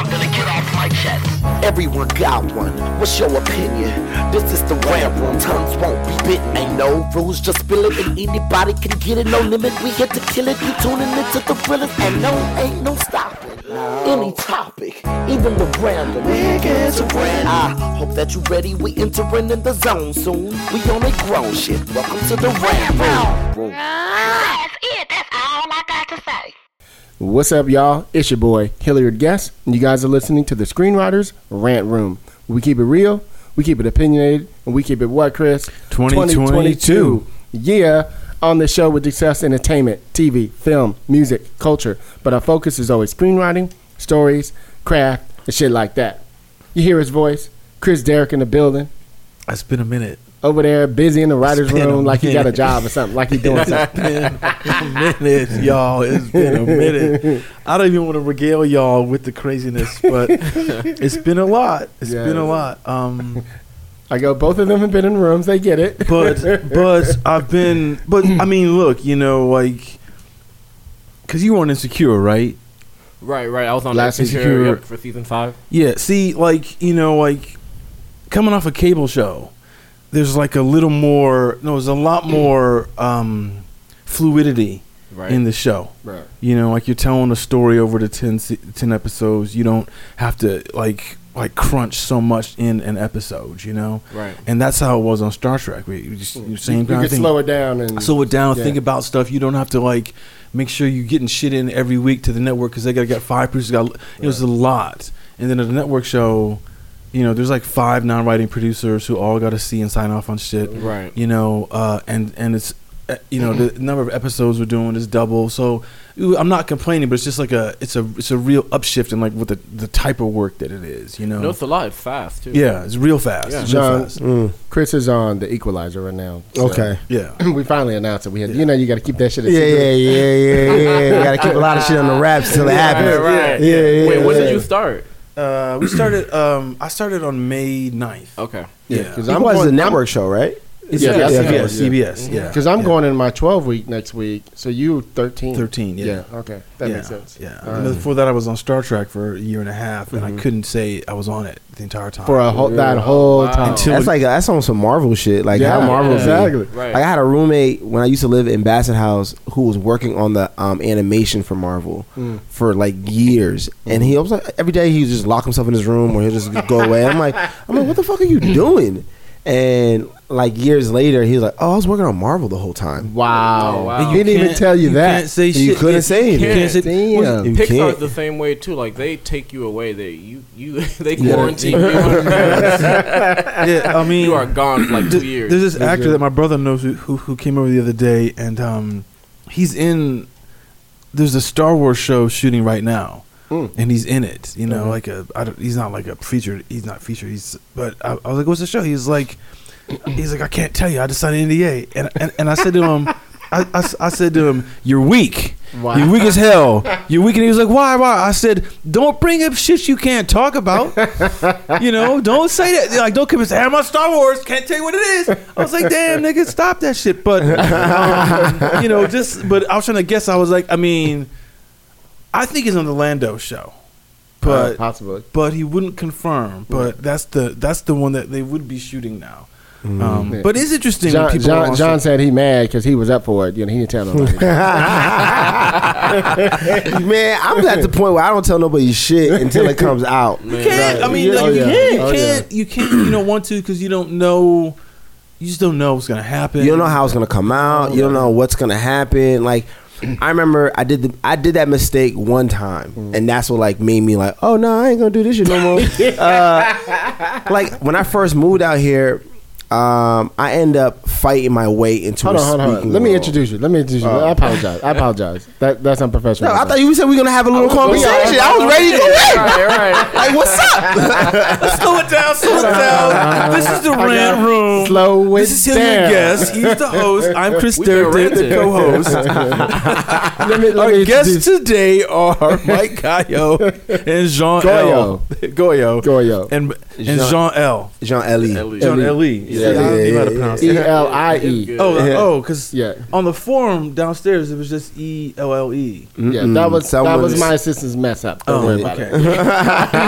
something to get off my chest. Everyone got one. What's your opinion? This is the rap room. Tongues won't be bitten. Ain't no rules, just spill it, and anybody can get it. No limit. We here to kill it. You tuning into the thrillers, and no, ain't no stopping. Any topic, even the random. We get to brand. I hope that you're ready. We entering in the zone soon. We on a grown shit. Welcome to the rap room. That's it. That's all I got to say. What's up, y'all? It's your boy, Hilliard Guess, and you guys are listening to the Screenwriters Rant Room. We keep it real, we keep it opinionated, and we keep it what, Chris? 2022. Yeah, on the show we discuss entertainment, TV, film, music, culture, but our focus is always screenwriting, stories, craft, and shit like that. You hear his voice? Chris Derrick in the building. It's been a minute. Over there, busy in the writer's been room, like he got a job or something, like he's doing something. been a minute, y'all. It's been a minute. I don't even want to regale y'all with the craziness, but it's been a lot. It's Yeah. been a lot. Um, I go, both of them have been in rooms, they get it. but but I've been. But I mean, look, you know, like, cause you were on Insecure, right? Right, right. I was on Last Insecure- Insecure yep, for season five. Yeah. See, like, you know, like coming off a cable show, there's like a little more. No, there's a lot more um, fluidity Right. in the show. Right. You know, like you're telling a story over the 10, 10 episodes. You don't have to like like crunch so much in an episode. You know, right. and that's how it was on Star Trek. We we just you same you kind can of thing. slow it down and slow it down. Yeah. Think about stuff. You don't have to like make sure you're getting shit in every week to the network because they got to get five producers. Got it was a lot, and then at the network show. You know, there's like five non-writing producers who all got to see and sign off on shit Right. you know, uh, and and it's uh, you know the number of episodes we're doing is double. So I'm not complaining, but it's just like a it's a it's a real upshift in like what the the type of work that it is. You know, No, it's a lot. It's fast too. yeah, it's real fast. Yeah. It's real John, fast. mm, Chris is on the Equalizer right now. so- Okay. Yeah, we finally announced it. We had, you know, you got to keep that shit. A Yeah, secret. yeah, yeah, yeah, yeah. We gotta keep a lot of shit on the wraps till it happens. right. Yeah, yeah. Wait, when yeah. did you start? Uh, we started. Um, I started on May 9th. Okay. Yeah, because It I'm was going, the network show, right? It's Yeah, CBS, yeah, CBS, yeah. CBS, yeah, Because I'm yeah. going in my 12 week next week. So you 13. 13, yeah. Okay, that yeah, makes sense. Yeah. All And before that, I was on Star Trek for a year and a half, and Mhm. I couldn't say I was on it the entire time. For a whole that whole Wow. time. Until- That's like that's on some Marvel shit. Like yeah, how Marvel be. exactly. Right. Like I had a roommate when I used to live in Bassett House who was working on the um, animation for Marvel Mm. for like years, and he was like every day he would just lock himself in his room or he'll just go away. I'm like, I'm like, what the fuck are you doing? And like years later, he was like, oh, I was working on Marvel the whole time. Wow. Oh, wow. He You didn't even tell you, you that. can't say You shit. couldn't say You anything. can't say. Damn. You Pixar's can't. the same way too. Like they take you away. They you you they Yeah. quarantine you. yeah, I mean, you are gone for like two years. There's this actor that my brother knows who, who who came over the other day, and um, he's in. There's a Star Wars show shooting right now, Mm. and he's in it. You know, Mhm. like a. I don't, he's not like a featured. He's not featured. He's. But I, I was like, "What's the show?" He's like, "He's like, I can't tell you. I just signed an NDA." And and, and I said to him, I, I, I said to him, "You're weak. Wow. You're weak as hell. You're weak." And he was like, "Why? Why?" I said, "Don't bring up shit you can't talk about." you know, don't say that. Like, don't come and say, I'm on Star Wars. Can't tell you what it is." I was like, "Damn, nigga, stop that shit." But um, you know, just but I was trying to guess. I was like, I mean, I think he's on the Lando show, Uh, but possibly. but he wouldn't confirm. But that's the that's the one that they would be shooting now. Um, Yeah. But it's interesting when John, people John, John said he mad because he was up for it. You know, he didn't tell nobody. Man, I'm at the point where I don't tell nobody shit until it comes out. Man. Can't. I mean, Yeah, like, oh, you yeah. can't. Oh, You can't. You can't. You don't want to because you don't know. You just don't know what's gonna happen. You don't know how it's gonna come out. You don't know what's gonna happen. Like I remember I did the I did that mistake one time, and that's what like made me like, oh no, I ain't gonna do this shit no more. uh, like when I first moved out here, um, I end up fighting my way into hold a on, hold on. hold on. Let me introduce you. Let me introduce you. Oh. I apologize. I apologize. That that's unprofessional. No, I thought you said we were gonna have a little Oh, conversation. I was ready to go in. right, right. Like, what's up? Slow it down. Slow it down. This is the rant room. Slow it This is Hilliard down. Guess. He's the host. I'm Chris We've the co-host. Let me, let Our me guests today are Mike Gauyo and Jean L. Gauyo. Gauyo. Gauyo. And, and Jean- Jean L. Jean. Ellie. Jean Elie. Ellie. Yeah. Yeah, I don't yeah, how to pronounce E it. L I It's E. good. Oh, Yeah. oh, because Yeah, on the forum downstairs it was just E L L E. yeah. That was that was is- my assistant's mess up. Don't Oh, worry about okay. it.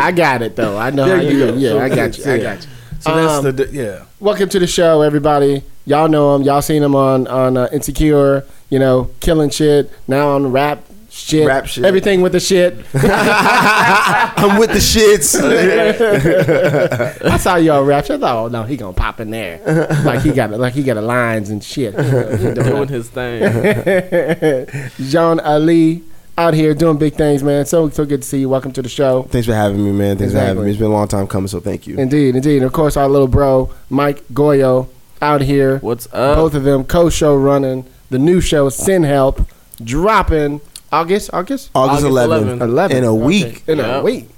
I got it though. I know There how you you. go. Yeah, So I got good. you. I Yeah. got you. So that's Um, the yeah. Welcome to the show, everybody. Y'all know him. Y'all seen him on on uh, Insecure. You know, killing shit. Now on rap shit. Rap shit. Everything with the shit. I'm with the shits. I saw y'all rap. shit. I thought, oh no, he gonna pop in there. Like he got like he got a lines and shit. He doing Doing his thing. Jean Elie out here doing big things, man. So so good to see you. Welcome to the show. Thanks for having me, man. Thanks for having me. It's been a long time coming, so thank you. Indeed, indeed. And of course, our little bro Mike Gauyo out here. What's up? Both of them co-show running the new show Send Help dropping August August August, August 11th. 11 In a Okay. week. in a week.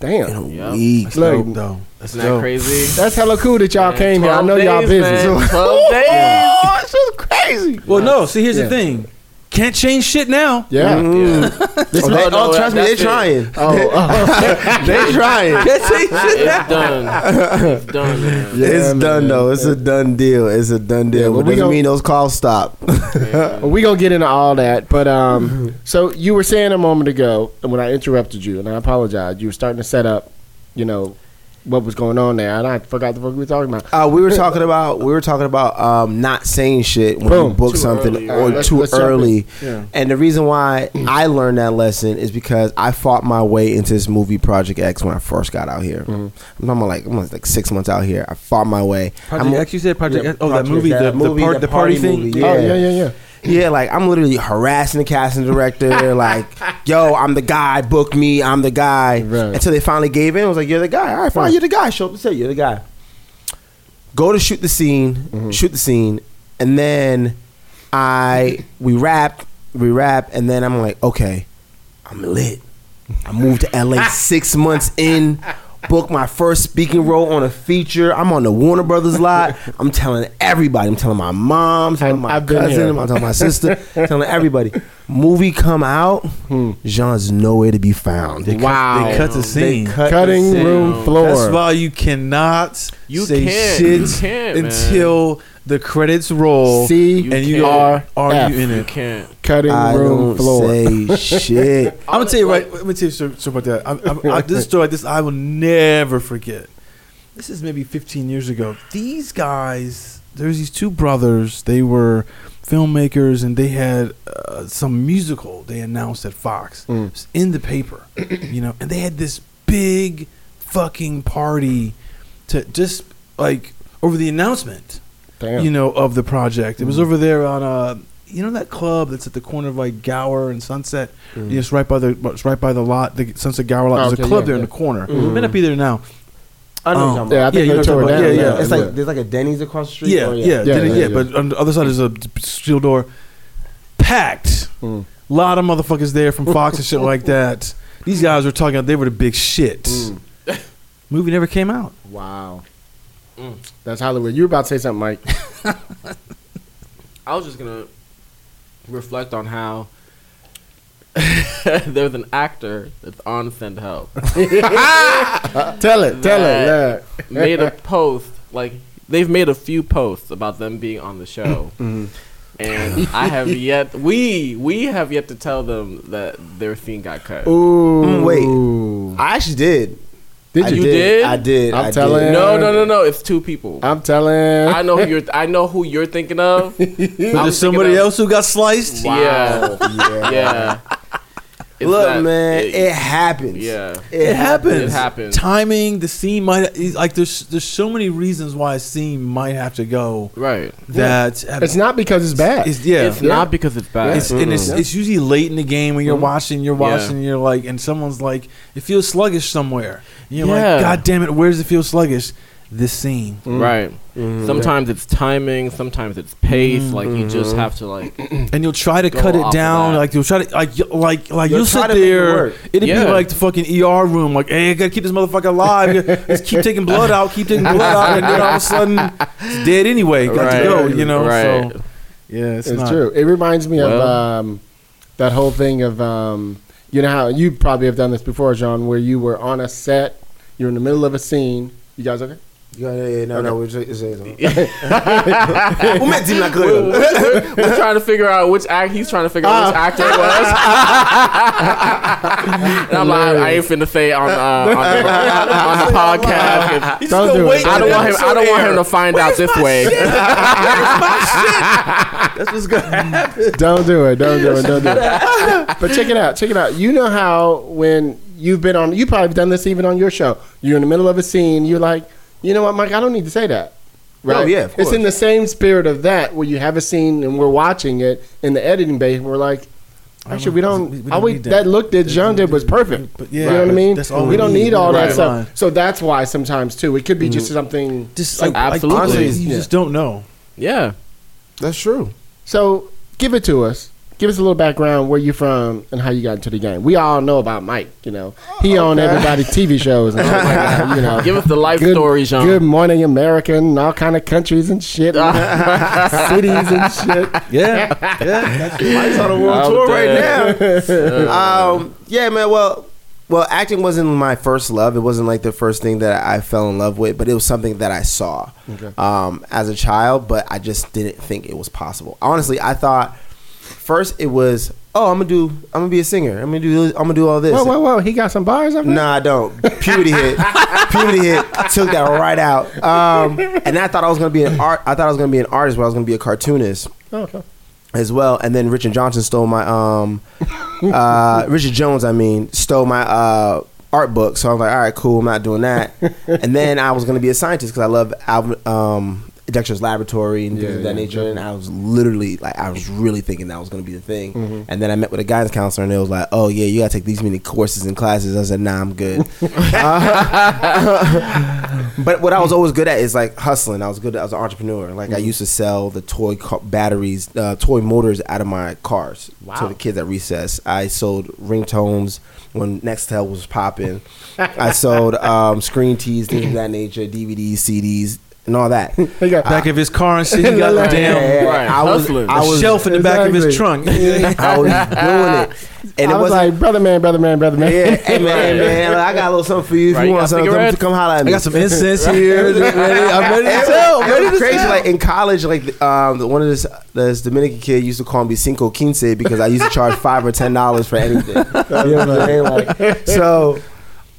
Damn, In a Yep. week. Look, Dope, though. Isn't crazy? that's hella cool that y'all Man, came here. I 12 know y'all days, busy. man. 12 days. Oh, this is crazy. Well, no. See, here's Yeah. the thing. Can't change shit now. Yeah. This Oh, man- they, Oh, no, oh, trust me, they it. trying. oh, oh. they trying. Can't change shit now. It's done. It's done, man. Yeah, it's man. done though. It's a done deal. It's a done deal. Yeah, well, but we doesn't gon- mean those calls stop. Well, we gonna get into all that, but um, so you were saying a moment ago and when I interrupted you, and I apologize. You were starting to set up, you know, what was going on there, and I forgot the fuck we were talking about. Uh, we were talking about we were talking about um, not saying shit when Boom. you book Too something early. or Alright, let's- too let's early. Yeah. And the reason why I learned that lesson is because I fought my way into this movie Project X when I first got out here. I'm talking about like I'm like six months out here. I fought my way. Project I'm- X, you said Project Yeah, X. Oh, that movie, X, the, that the, movie, part, the the party, party thing. movie, Oh Yeah. yeah, yeah, yeah. Like I'm literally harassing the casting director. like, yo, I'm the guy. Book me. I'm the guy. Right. Until they finally gave in. I was like, you're the guy. All right, fine. You're the guy. Show up to say you're the guy. Go to shoot the scene. Mm-hmm. Shoot the scene, and then I we rap, we rap, and then I'm like, okay, I'm lit. I moved to LA six months in. Booked my first speaking role on a feature. I'm on the Warner Brothers lot. I'm telling everybody. I'm telling my mom, telling my I've been cousin, here. I'm telling my sister, telling everybody. Movie come out, hmm. Jean's nowhere to be found. Wow. They cut the scene. cut Cutting the scene. room floor. That's why you cannot You say can't. shit You can't, man. until the credits roll. C and you are, are F. you in You can't. Cutting I room don't floor. say shit. I'm gonna tell you right. Let me tell you something so about that. I, I, I, this story, this, I will never forget. This is maybe 15 years ago. These guys, there's these two brothers. They were filmmakers, and they had uh, some musical they announced at Fox. Mm. It was in the paper, you know, and they had this big fucking party to just like over the announcement Damn. you know, of the project. It was mm. over there on uh you know that club that's at the corner of like Gower and Sunset. Mm. It's right by the it's right by the lot, the Sunset Gower lot. Oh, There's okay, a club yeah, there yeah. in the corner. Mm. May not be there now. I know Oh. what you're um, talking yeah, I think Yeah, they you tore it down. what I'm now. It's like there's like a Denny's across the street. Yeah, or- yeah, Yeah, yeah, yeah, yeah, yeah. But on the other side is a steel door, packed. Mm. A lot of motherfuckers there from Fox and shit like that. These guys were talking. They were the big shit. Movie never came out. Wow. Mm. That's Hollywood. You were about to say something, Mike. I was just gonna reflect on how there's an actor that's on Send Help tell it. Tell it. Yeah. made a post like they've made a few posts about them being on the show. Mm-hmm. And I have yet we we have yet to tell them that their scene got cut. Ooh. Mm, wait. I actually did. Did you? You did? I did. I'm I telling- Did. No, no, no, no. It's two people. I'm telling. I know who you're. I know who you're thinking of. I'm There's somebody of- else who got sliced. Yeah, yeah. yeah. It's Look, that- man, it- it, happens. yeah. It happens. It happens. Timing, the scene might like there's there's so many reasons why a scene might have to go Right. that it's not because it's bad. It's, yeah. It's not because it's bad. It's, and it's, it's usually late in the game when you're mm-hmm. watching, you're Yeah. watching, you're like, and someone's like, it feels sluggish somewhere. And you're Yeah. like, God damn it, where does it feel sluggish? This scene. right. Sometimes it's timing. Sometimes it's pace. Like you just have to like. And you'll try to cut it down, like you'll try to like like like You'll you'll sit to it there. It'd Yeah. be like the fucking ER room, like, hey, I gotta keep this motherfucker alive. Just keep taking blood out, keep taking blood out, and then all of a sudden it's dead anyway. Got right. to go, you know. Right. So yeah, it's, It's not. true. It reminds me of um, that whole thing of um, you know how you probably have done this before, John, where you were on a set, you're in the middle of a scene. You guys okay? Yeah, yeah, yeah, no, no, we're just saying. Who met Tim We're, we're- we're trying to figure out which act he's trying to figure out which actor it was. and I'm like, I ain't finna say on, uh, on, the, on the podcast. He's Don't just do gonna it. wait I don't want him. I don't episode want him to find out this way. That's what's gonna happen. Don't do it. Don't do it. Don't do it. but check it out. Check it out. You know how when you've been on, you probably done this even on your show. You're in the middle of a scene. You're like, you know what, Mike? I don't need to say that. Oh, right? Oh, yeah, of It's in the same spirit of that, where you have a scene and we're watching it in the editing bay. And we're like, actually, we don't. we- we don't we, need that. that. look that John did was perfect. But you know what I mean? that's all we we don't need. need all that stuff. So that's why sometimes too, it could be just mm-hmm. something. Just Like, like, absolutely. honestly, you Yeah. just don't know. Yeah. That's true. So give it to us. Give us a little background where you from and how you got into the game. We all know about Mike. You know, he on everybody's TV shows and stuff like that. You know, Give us the life story, Jean. Good Morning America, and all kind of countries and shit, cities and shit. Yeah, yeah. Mike's on a world I'm tour right now. um, yeah, man. Well, well, acting wasn't my first love. It wasn't like the first thing that I fell in love with, but it was something that I saw um, as a child. But I just didn't think it was possible. Honestly, I thought first it was, oh, I'm gonna do, I'm gonna be a singer. I'm gonna do, I'm gonna do all this. Whoa, whoa, whoa! He got some bars up there. Nah, I don't. Puberty hit. Puberty hit. Took that right out. Um, and I thought I was gonna be an art. I thought I was gonna be an artist, but I was gonna be a cartoonist Oh, okay. as well. And then Richard Johnson stole my um, uh, Richard Jones, I mean, stole my uh art book. So I was like, all right, cool. I'm not doing that. and then I was gonna be a scientist because I love Alvin, um, Dexter's Laboratory and things Yeah, of that yeah, nature. And I was literally like, I was really thinking that was gonna be the thing. And then I met with a guidance counselor, and it was like, oh yeah, you gotta take these many courses and classes. I said, nah, I'm good. Uh, but what I was always good at is like hustling. I was good as an entrepreneur. Like I used to sell the toy car- batteries, uh, toy motors out of my cars to the kids at recess. I sold ringtones when Nextel was popping. I sold um, screen tees, things of that nature, DVDs, CDs, and all that. He got Back of his car and shit, he got the Yeah, damn Right, I was, hustling. I was, shelf in the back of his trunk. I was doing it, and I it was wasn't. like, brother man, brother man, brother man. yeah, hey man, man, I got a little something for you. If Right, you you want something, come, come holler at I got some incense here. Ready? I'm ready to It sell. I'm ready it was to crazy. sell. Like in college, like um, the, one of this this Dominican kid used to call me cinco quince because I used to charge five or ten dollars for anything. You know what I'm saying? Like, so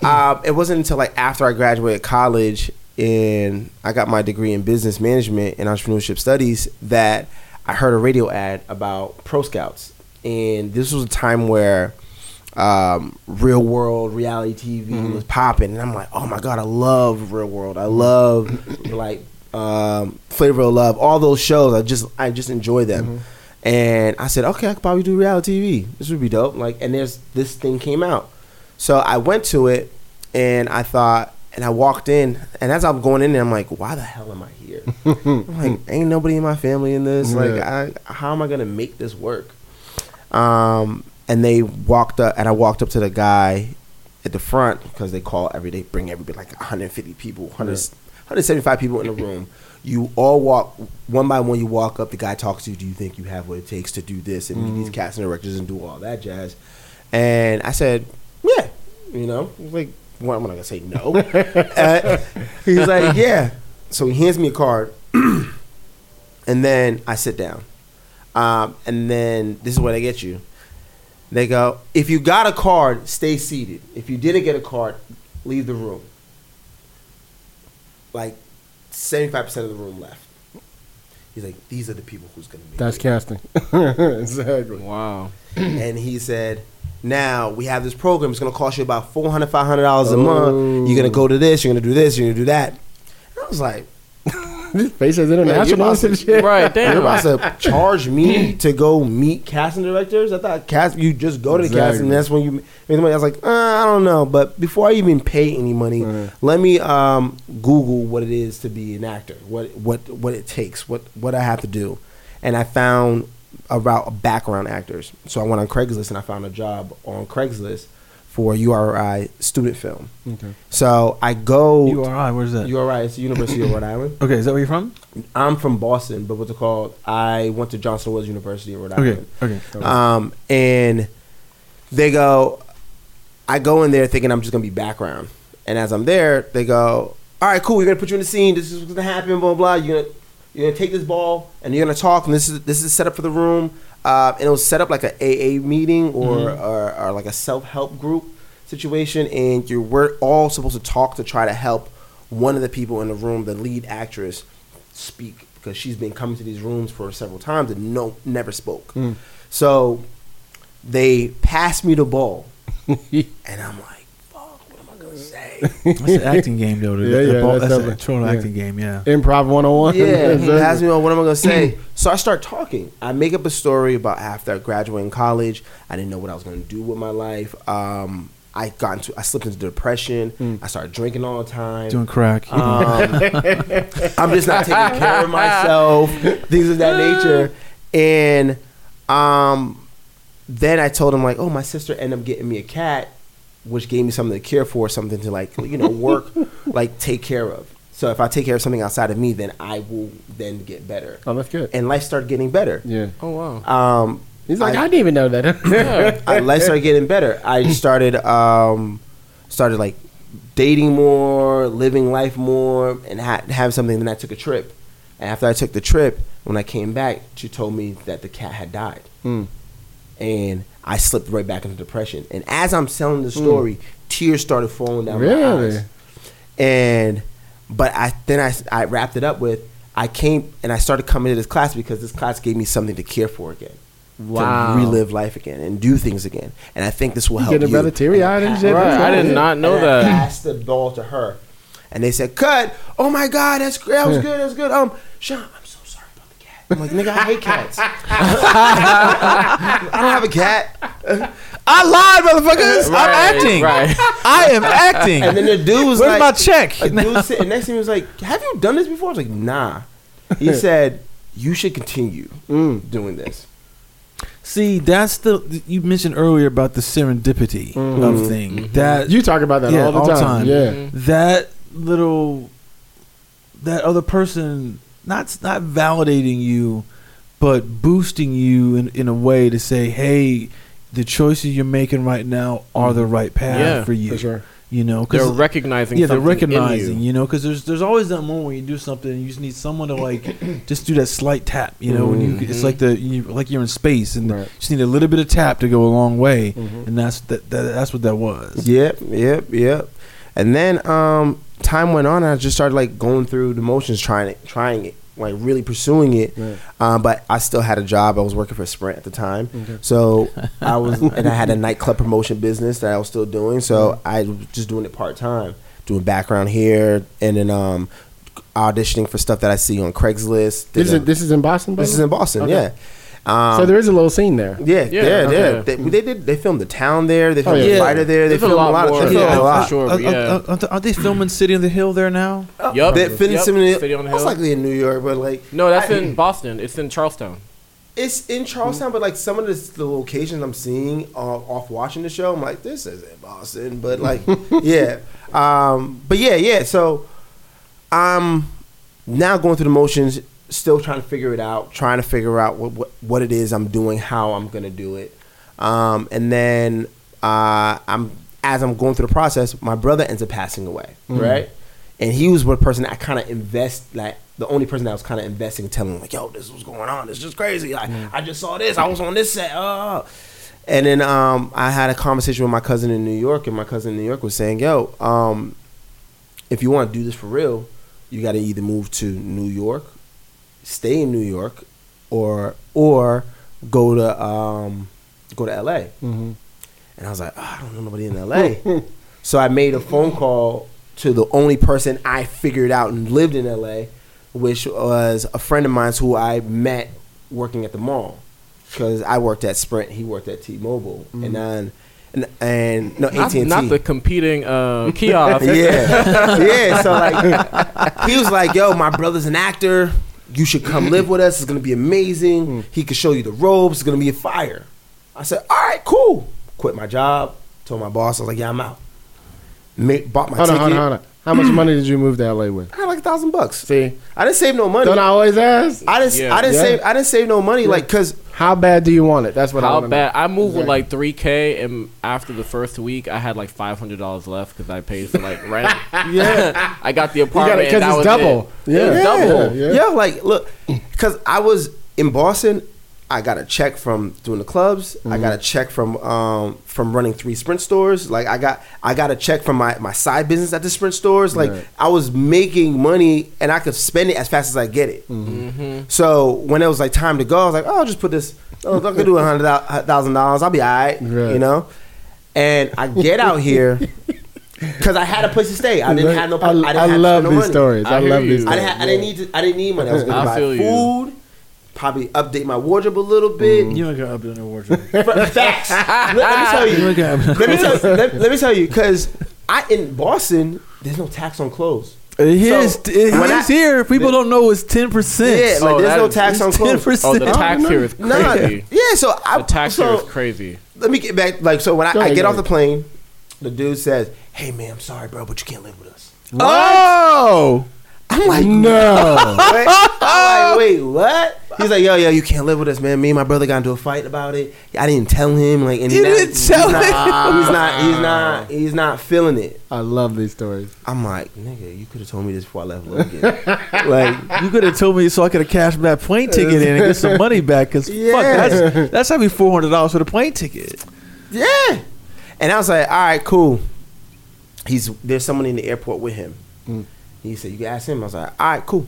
um, it wasn't until like after I graduated college and I got my degree in business management and entrepreneurship studies that I heard a radio ad about Pro Scouts, and this was a time where um, real world reality TV was popping, and I'm like, oh my god, I love real world. I love like um, Flavor of Love, all those shows. I just I just enjoy them. And I said, okay, I could probably do reality TV. This would be dope. Like, and there's this thing came out, so I went to it, and I thought, and I walked in, and as I'm going in there, I'm like, why the hell am I here? I'm like, ain't nobody in my family in this. Like, I, how am I gonna make this work? Um, and they walked up, and I walked up to the guy at the front because they call every day, bring everybody like 150 people, 100, 175 people in the room. You all walk one by one. You walk up. The guy talks to you. Do you think you have what it takes to do this and meet these casting directors and do all that jazz? And I said, yeah. You know, like, well, I'm not gonna say no. uh, he's like, yeah. So he hands me a card, and then I sit down. Um, and then this is what I get you. They go, if you got a card, stay seated. If you didn't get a card, leave the room. Like, seventy-five percent of the room left. He's like, these are the people who's gonna make. That's it." casting. exactly. Wow. and he said, "Now we have this program. It's going to cost you about 400 500 dollars a month. You're going to go to this. You're going to do this. You're going to do that." And I was like, This face is "Man, you're international about and to, shit. Right, You're about to charge me to go meet casting directors? I thought cast you just go to the Exactly. casting. And that's when you make the money. I was like, uh, I don't know. But before I even pay any money, Right. let me um, Google what it is to be an actor. What what what it takes. What what I have to do. And I found about background actors. So I went on Craigslist and I found a job on Craigslist for URI student film. Okay. So I go URI, where's that? URI. It's the University of Rhode Island. Okay, is that where you're from? I'm from Boston, but what's it called? I went to Johnson Wales University in Rhode Okay, Island. okay. Um, and they go, I go in there thinking I'm just gonna be background, and as I'm there, they go, all right, cool. We're gonna put you in the scene. This is what's gonna happen. Blah blah. You're gonna you're gonna take this ball and you're gonna talk. And this is this is set up for the room. Uh, and it was set up like a AA meeting or Mm-hmm. or, or like a self help group situation. And you're we're all supposed to talk to try to help one of the people in the room, the lead actress, speak because she's been coming to these rooms for several times and no never spoke. Mm. So they passed me the ball, and I'm like, "Fuck, what am I gonna say?" That's an acting game, though. Yeah, Yeah, yeah, yeah. that's That's, a definitely- total yeah. acting game. Yeah. Improv 101. Yeah, That's asked me what am I gonna say. so I start talking. I make up a story about after I graduated college. I didn't know what I was gonna do with my life. Um, I got into, I slipped into depression. I started drinking all the time. Doing crack. Um, I'm just not taking care of myself, things of that nature. And um, then I told him like, oh, my sister ended up getting me a cat, which gave me something to care for, something to like, you know, work, like take care of. So if I take care of something outside of me, then I will then get better. Oh, that's good. And life started getting better. Yeah. Oh wow. Um, He's like, I, I- didn't even know that. I, life started getting better. I started um, started like dating more, living life more, and ha- have something. Then I took a trip. And after I took the trip, when I came back, she told me that the cat had died, Mm. and I slipped right back into depression. And as I'm telling the story, tears started falling down my Really? eyes. And but I then I I wrapped it up with I came and I started coming to this class because this class gave me something to care for again. Wow. To relive life again and do things again. And I think this will help getting you. better teary-eyed and shit? Right, I did not know And I that. passed the ball to her. And they said, cut. Oh my God, that's great. That was good. that's good. Um, Sean, I'm so sorry about the cat. I'm like, nigga, I hate cats. I don't have a cat. I lied, motherfuckers. I'm acting. right. I am acting. And then the dude was Where's like, my check? a dude sit, and next to he was like, "Have you done this before?" I was like, "Nah." He said, "You should continue Mm. doing this." See, that's the you mentioned earlier about the serendipity of thing. That You talk about that Yeah, all the all time. time. Yeah. that little that other person not not validating you but boosting you in, in a way to say hey the choices you're making right now are the right path Yeah, for you For sure. you know cause They're recognizing. yeah they're recognizing you. you, know because there's there's always that moment when you do something and you just need someone to like just do that slight tap you know when you it's like the you, like you're in space and Right. you just need a little bit of tap to go a long way Mhm. and that's that, that that's what that was Yep, yep, yep. And then um, time went on, and I just started like going through the motions, trying it, trying it, like really pursuing it. Right. Um, but I still had a job. I was working for Sprint at the time, Okay. so I was, and I had a nightclub promotion business that I was still doing. So I was just doing it part time, doing background here, and then um, auditioning for stuff that I see on Craigslist. This is a- this is in Boston. this is in Boston, Okay. yeah. Um, so there is a little scene there. yeah, Yeah, yeah, okay. yeah. They, they did. They filmed the town there. They filmed Oh, the yeah. fighter there. They They filmed filmed a a lot lot of. more, They yeah, a lot. for sure. Uh, yeah. uh, uh, are they filming City on the Hill there now? Yup. They finished Yup. some in City on the Hill. most likely in New York, but like No, that's I- in Boston. It's in Charlestown. It's in Charlestown, but like some of the, the locations I'm seeing uh, off watching the show, I'm like, this isn't Boston, but like, yeah, um, but yeah, yeah. So I'm now going through the motions, still trying to figure it out, trying to figure out what what, what it is I'm doing, how I'm gonna do it, um, and then uh, I'm as I'm going through the process, my brother ends up passing away, right? And he was one person I kind of invest like the only person that was kind of investing, telling him like, "Yo, this is what's going on. It's just crazy. Like, I just saw this. I was on this set." Oh. And then um, I had a conversation with my cousin in New York, and my cousin in New York was saying, "Yo, um, if you want to do this for real, you got to either move to New York, stay in New York, or or go to um, go to L.A." Mm-hmm. And I was like, oh, I don't know nobody in LA. so I made a phone call to the only person I figured out and lived in LA, which was a friend of mine who I met working at the mall. Because I worked at Sprint, he worked at T-Mobile, and then and, and no Not, AT&T. not the competing uh, kiosk. yeah, yeah. So like, he was like, "Yo, my brother's an actor. You should come live with us. It's gonna be amazing. Hmm. He could show you the ropes. It's gonna be a fire." I said, "All right, cool." Quit my job. Told my boss, I was like, "Yeah, I'm out." Bought my Hold on, ticket. hold on, hold on. How much money did you move to LA with? I had like a thousand bucks. See, I didn't save no money. don't I always ask? I didn't. Yeah. I didn't Yeah. save. I didn't save no money. Yeah. Like, cause How bad do you want it? That's what I How want bad? I moved with like three k, and after the first week, I had like five hundred dollars left because I paid for like rent. yeah, I got the apartment. because it's was double. It. Yeah. It was double. Yeah. Yeah, like look, because I was in Boston. I got a check from doing the clubs. I got a mm-hmm. check from um, from running three Sprint stores. Like I got I got a check from my, my side business at the Sprint stores. Like Right. I was making money and I could spend it as fast as I get it. Mm-hmm. Mm-hmm. So when it was like time to go, I was like, oh, I'll just put this. Oh, I can do a hundred thousand dollars. I'll be all right, Right. you know. And I get out here because I had a place to stay. I didn't have no. I, I, didn't I have love no these money. stories. I, I love you. these. I Stories. didn't, I didn't need to, I didn't need money. I was gonna buy feel you. Food, probably update my wardrobe a little bit. Mm. You ain't got up in your wardrobe. Facts. let, let me tell You you. ain't got Let me tell, let, let me tell you, because I in Boston, there's no tax on clothes. Uh, it is. So, it when is I- here. People don't know it's ten percent. Yeah, like Oh, there's that no is- tax on Ten clothes. percent. Oh, the tax here is Nah, crazy. yeah, so I The tax so, here is crazy. Let me get back. Like, so when I, Go I ahead, get go off the ahead. plane, the dude says, "Hey man, I'm sorry, bro, but you can't live with us." Oh, I'm like, No. Wait, I'm like, wait, what? He's like, yo, yo, you can't live with us, man. Me and my brother got into a fight about it. I didn't tell him, like, and You didn't tell he's not, him? He's not, he's not, he's not feeling it. I love these stories. I'm like, nigga, you could have told me this before I left Logan. like, you could have told me so I could have cashed that plane ticket in and get some money back. Cause fuck, Yeah. that's that's having four hundred dollars for the plane ticket. yeah. And I was like, all right, cool. He's there's someone in the airport with him. Mm. He said, you can ask him. I was like, all right, cool.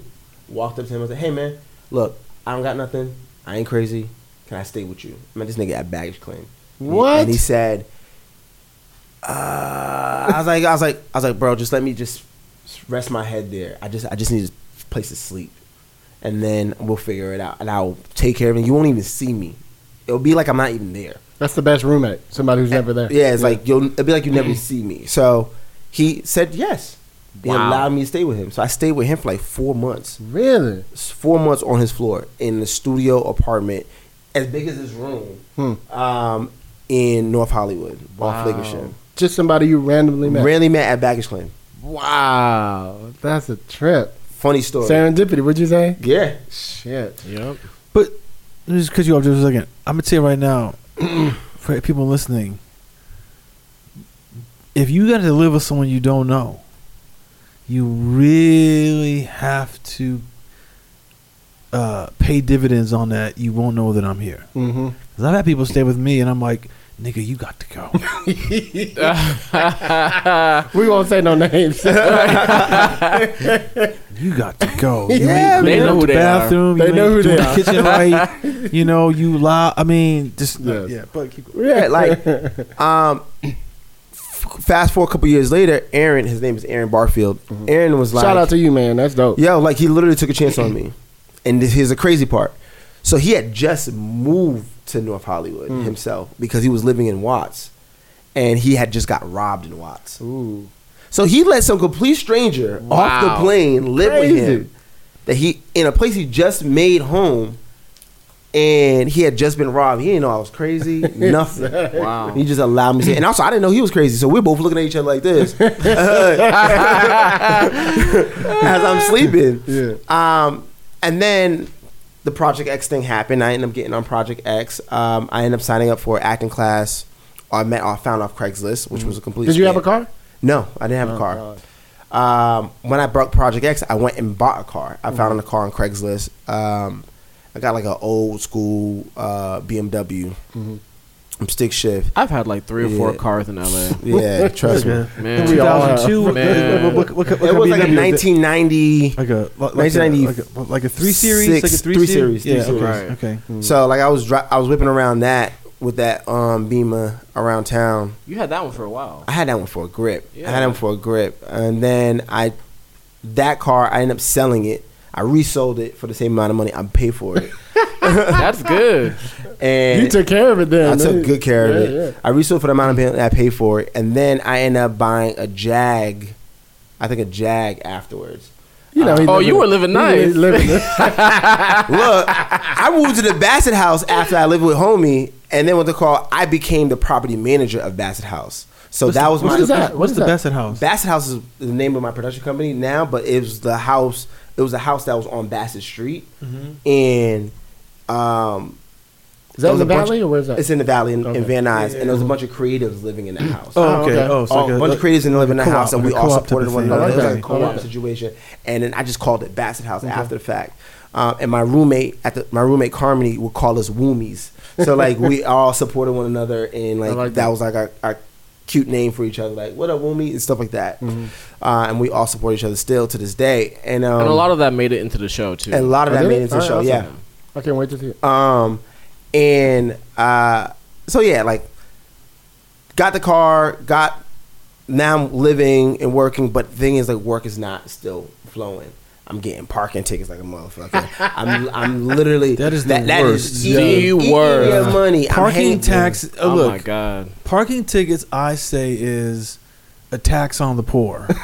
Walked up to him. I was like, hey man, look, I don't got nothing. I ain't crazy. Can I stay with you? I met this nigga at baggage claim. And he- What? And he said, uh, I was like, I was like, I was like, bro, just let me just rest my head there. I just, I just need a place to sleep, and then we'll figure it out, and I'll take care of it. You won't even see me. It'll be like I'm not even there. That's the best roommate. Somebody who's never there. Yeah, it's like you'll. It'll be like you never see me. So he said yes. He Wow. allowed me to stay with him. So I stayed with him for like four months. Really. Four months on his floor in the studio apartment, as big as his room, Hmm. um, in North Hollywood, off Lankershim. Just somebody you randomly met. Randomly met at baggage claim. wow. That's a trip. Funny story. Serendipity. What'd you say? Yeah. Shit. Yep. But just cut you off just a second. I'm gonna tell you right now, for people listening, if you got to live with someone you don't know, you really have to uh, pay dividends on that. You won't know that I'm here. Mm-hmm. Cause I've had people stay with me, and I'm like, nigga, you got to go. We won't say no names. You got to go. You Yeah, ain't they cleaning know who the they are. bathroom. They you know ain't who doing they the are. kitchen right. You know, you lie. I mean, just Yes. yeah. But keep Yeah, like um f- fast forward a couple years later, Aaron, his name is Aaron Barfield. Aaron was like Shout out to you, man. That's dope. Yo, like he literally took a chance on me. And this, here's the crazy part. So he had just moved to North Hollywood Hmm. himself because he was living in Watts. And he had just got robbed in Watts. Ooh. So he let some complete stranger off the plane live Crazy. with him. That he in a place he just made home and he had just been robbed. He didn't know I was crazy. Nothing. Wow. He just allowed me to. And also, I didn't know he was crazy. So we're both looking at each other like this as I'm sleeping. Yeah. Um, and then the Project X thing happened. I ended up getting on Project X. Um, I ended up signing up for acting class. I met. I found off Craigslist, which was a complete. Did you have a car? No, I didn't have a Oh, car. God. Um, when I brought Project X, I went and bought a car. I Mm-hmm. found a car on Craigslist. Um, I got like an old school uh, BMW. Mm-hmm. I'm stick shift. I've had like three or four cars in LA. Yeah, trust me. Man, We all have. 2002. Man. What, what, what, what, what It was like a BMW is 1990. Like a like, 1990 like, a, like a three series, six- like a three, three series. series, Yeah, three okay, series. okay. Mm. So like I was dri- I was whipping around that with that um Beamer around town. you had that one for a while. I had that one for a grip. I had that one for a grip, and then I that car I ended up selling it. I resold it for the same amount of money I paid for it, That's good. and You took care of it then. I took good care of it. yeah. I resold for the amount of money I paid for it, and then I ended up buying a Jag. I think a Jag afterwards. You know, he Oh, living- you were living nice. living- Look, I moved to the Bassett House after I lived with homie, and then with the call, I became the property manager of Bassett House. So that was what my is that? What What's the that? Bassett House? Bassett House is the name of my production company now, but it was the house. It was a house that was on Bassett Street, Mm-hmm. and um, Is that in the a bunch- valley or where's that? It's in the valley in, Okay. in Van Nuys, and there was a bunch of creatives living in that house. Oh, Oh, okay. okay. Oh, it's Oh, like a bunch of creatives in live in the house, and we all supported one another. I like it was that. like a I like co-op that. situation, and then I just called it Bassett House after the fact. Um, and my roommate at the my roommate Carmony would call us Woomies. So like we all supported one another, and like, like that. that. was like our, our cute name for each other, like what up Woomie and stuff like that. Mm-hmm. Uh, and we all support each other still to this day. And um, and a lot of that made it into the show too. and a lot of that did made it? it into the All show. right, Yeah. I can't wait to see it. Um, and uh, so yeah, like got the car, got now I'm living and working, but the thing is like work is not still flowing. I'm getting parking tickets like a motherfucker. I'm I'm literally That is the that, that is worst. eating, The eating worst. your money. I'm Parking tax. Uh, oh look, my god. parking tickets. I say is a tax on the poor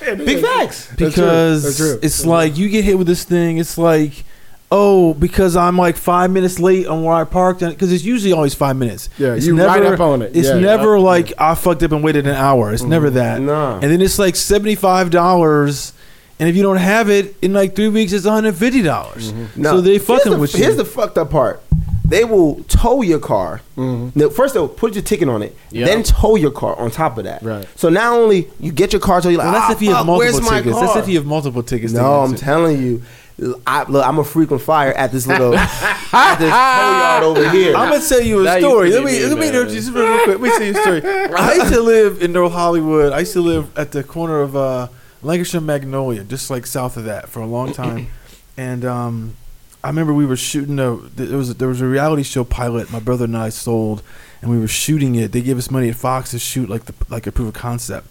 Big facts. That's true. because That's true. it's like you get hit with this thing. It's like. Oh, because I'm like five minutes late on where I parked, because it's usually always five minutes. Yeah, it's you right up on it. It's Yeah. never like I fucked up and waited an hour. It's never that. Nah. And then it's like seventy five dollars, and if you don't have it in like three weeks, it's one hundred fifty dollars. No. So they fucking the, with you. Here's the fucked up part. They will tow your car. Mm-hmm. No, first they'll put your ticket on it, Yeah. then tow your car on top of that. Right. So not only you get your car towed, you're like, well, that's "Ah, if you have multiple tickets. car?" That's if you have multiple tickets. No, I'm telling you. I, look, I'm a frequent flyer at this little at this tow yard over here. I'm gonna tell you a story. Let me let me know just real quick. Let me tell you a story. I used to live in North Hollywood. I used to live at the corner of uh, Lankershim Magnolia, just like south of that, for a long time. and um, I remember we were shooting a there was there was a reality show pilot. My brother and I sold, and we were shooting it. They gave us money at Fox to shoot like the like a proof of concept.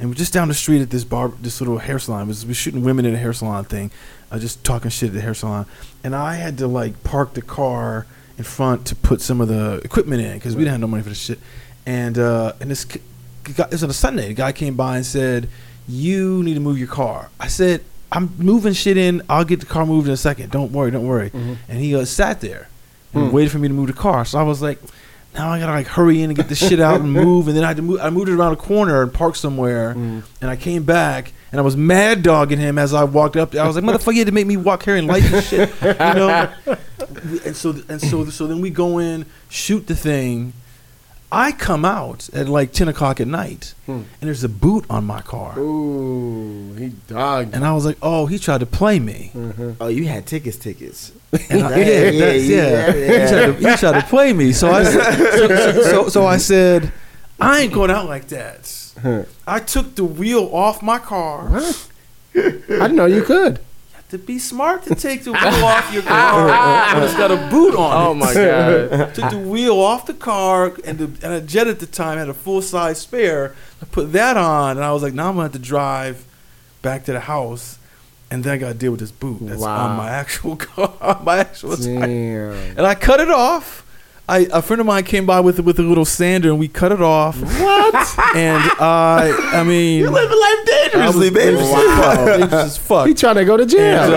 And we're just down the street at this bar, this little hair salon. We were shooting women in a hair salon thing, uh, just talking shit at the hair salon. And I had to like park the car in front to put some of the equipment in because we didn't have no money for this shit. And uh, and this guy, it was on a Sunday. A guy came by and said, "You need to move your car." I said, "I'm moving shit in. I'll get the car moved in a second. Don't worry, don't worry." Mm-hmm. And he uh, sat there and hmm. waited for me to move the car. So I was like, now I gotta like hurry in and get this shit out and move. And then I had to move. I moved it around a corner and parked somewhere. Mm. And I came back and I was mad dogging him as I walked up. I was like, motherfucker, you had to make me walk lights and shit, you know. And so and so so then we go in, shoot the thing. I come out at like ten o'clock at night, hmm. and there's a boot on my car. Ooh, he dogged. And I was like, oh, he tried to play me. Mm-hmm. oh, you had tickets, tickets. And I, Yeah, yeah, yeah, that's, yeah. yeah, yeah. He, tried to, he tried to play me. So I, so, so, so, so I said, I ain't going out like that. I took the wheel off my car. What? I didn't know you could. To be smart to take the wheel off your car when it's got a boot on Oh it. my god. Took the wheel off the car, and, the, and a jet at the time had a full size spare. I put that on, and I was like, now I'm gonna have to drive back to the house, and then I gotta deal with this boot that's Wow. on my actual car, my actual tire. And I cut it off. I a friend of mine came by with with a little sander and we cut it off. What? And I I mean, You're living life dangerously, I was- baby. Wow, dangerous as fuck. He trying to go to jail. And,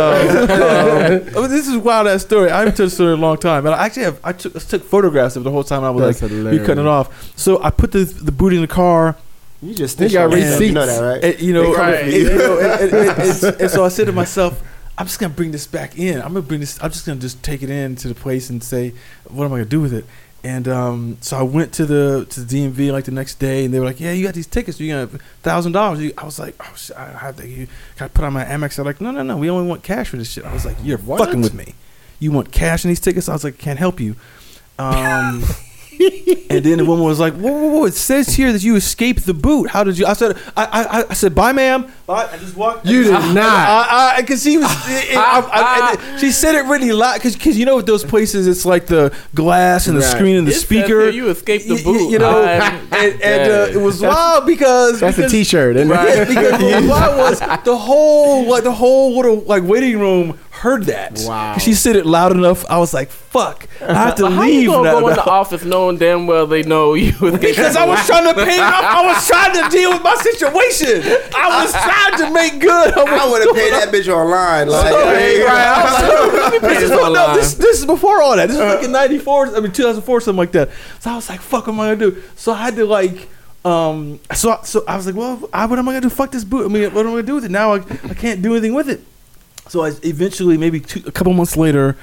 uh, um, this is wild ass story. I haven't told this story in a long time, and I actually have. I took, I took photographs of it the whole time I was That's like, hilarious. "We cutting it off." So I put the the boot in the car. You just He snitched got on yourself. You know that, right? And, you know, They coming and, you. you know, and- and- and- and- and so I said to myself, I'm just gonna bring this back in. I'm gonna bring this. I'm just gonna just take it in to the place and say, what am I gonna do with it? And um, so I went to the to the DMV like the next day, and they were like, "Yeah, you got these tickets. You got thousand dollars." I was like, "Oh, shit, I have to. You, can I put on my Amex?" They're like, "No, no, no. We only want cash for this shit." I was like, "You're What? fucking with me. You want cash in these tickets?" I was like, "Can't help you." Um, and then the woman was like, "Whoa, whoa, whoa! It says here that you escaped the boot. How did you?" I said, "I, I, I said, bye, ma'am. Bye." I just walked. You did I- not. I, I, because she was. it- it- I- I- and she said it really loud because you know with those places it's like the glass and the Right. screen and the It speaker. here you escaped the Y- y- boot. You know, and, and uh, it was wild because That's a because- T-shirt, isn't Right, it? because what was the whole like the whole little like waiting room heard that. Wow. She said it loud enough. I was like, "Fuck, I have to How leave you gonna now." go in the office knowing damn well they know you Because I was trying to pay off. I was trying to deal with my situation. I was trying to make good. on I would have paid that bitch online. Like, Right, I was like, pay this, is, this no, this, this is before all that. This is like in '94. I mean, 2004, something like that. So I was like, "Fuck, what am I gonna do?" So I had to like, um, so so I was like, "Well, I, what am I gonna do? Fuck this boot. I mean, what am I gonna do with it now? I, I can't do anything with it." So I eventually, maybe two, a couple months later,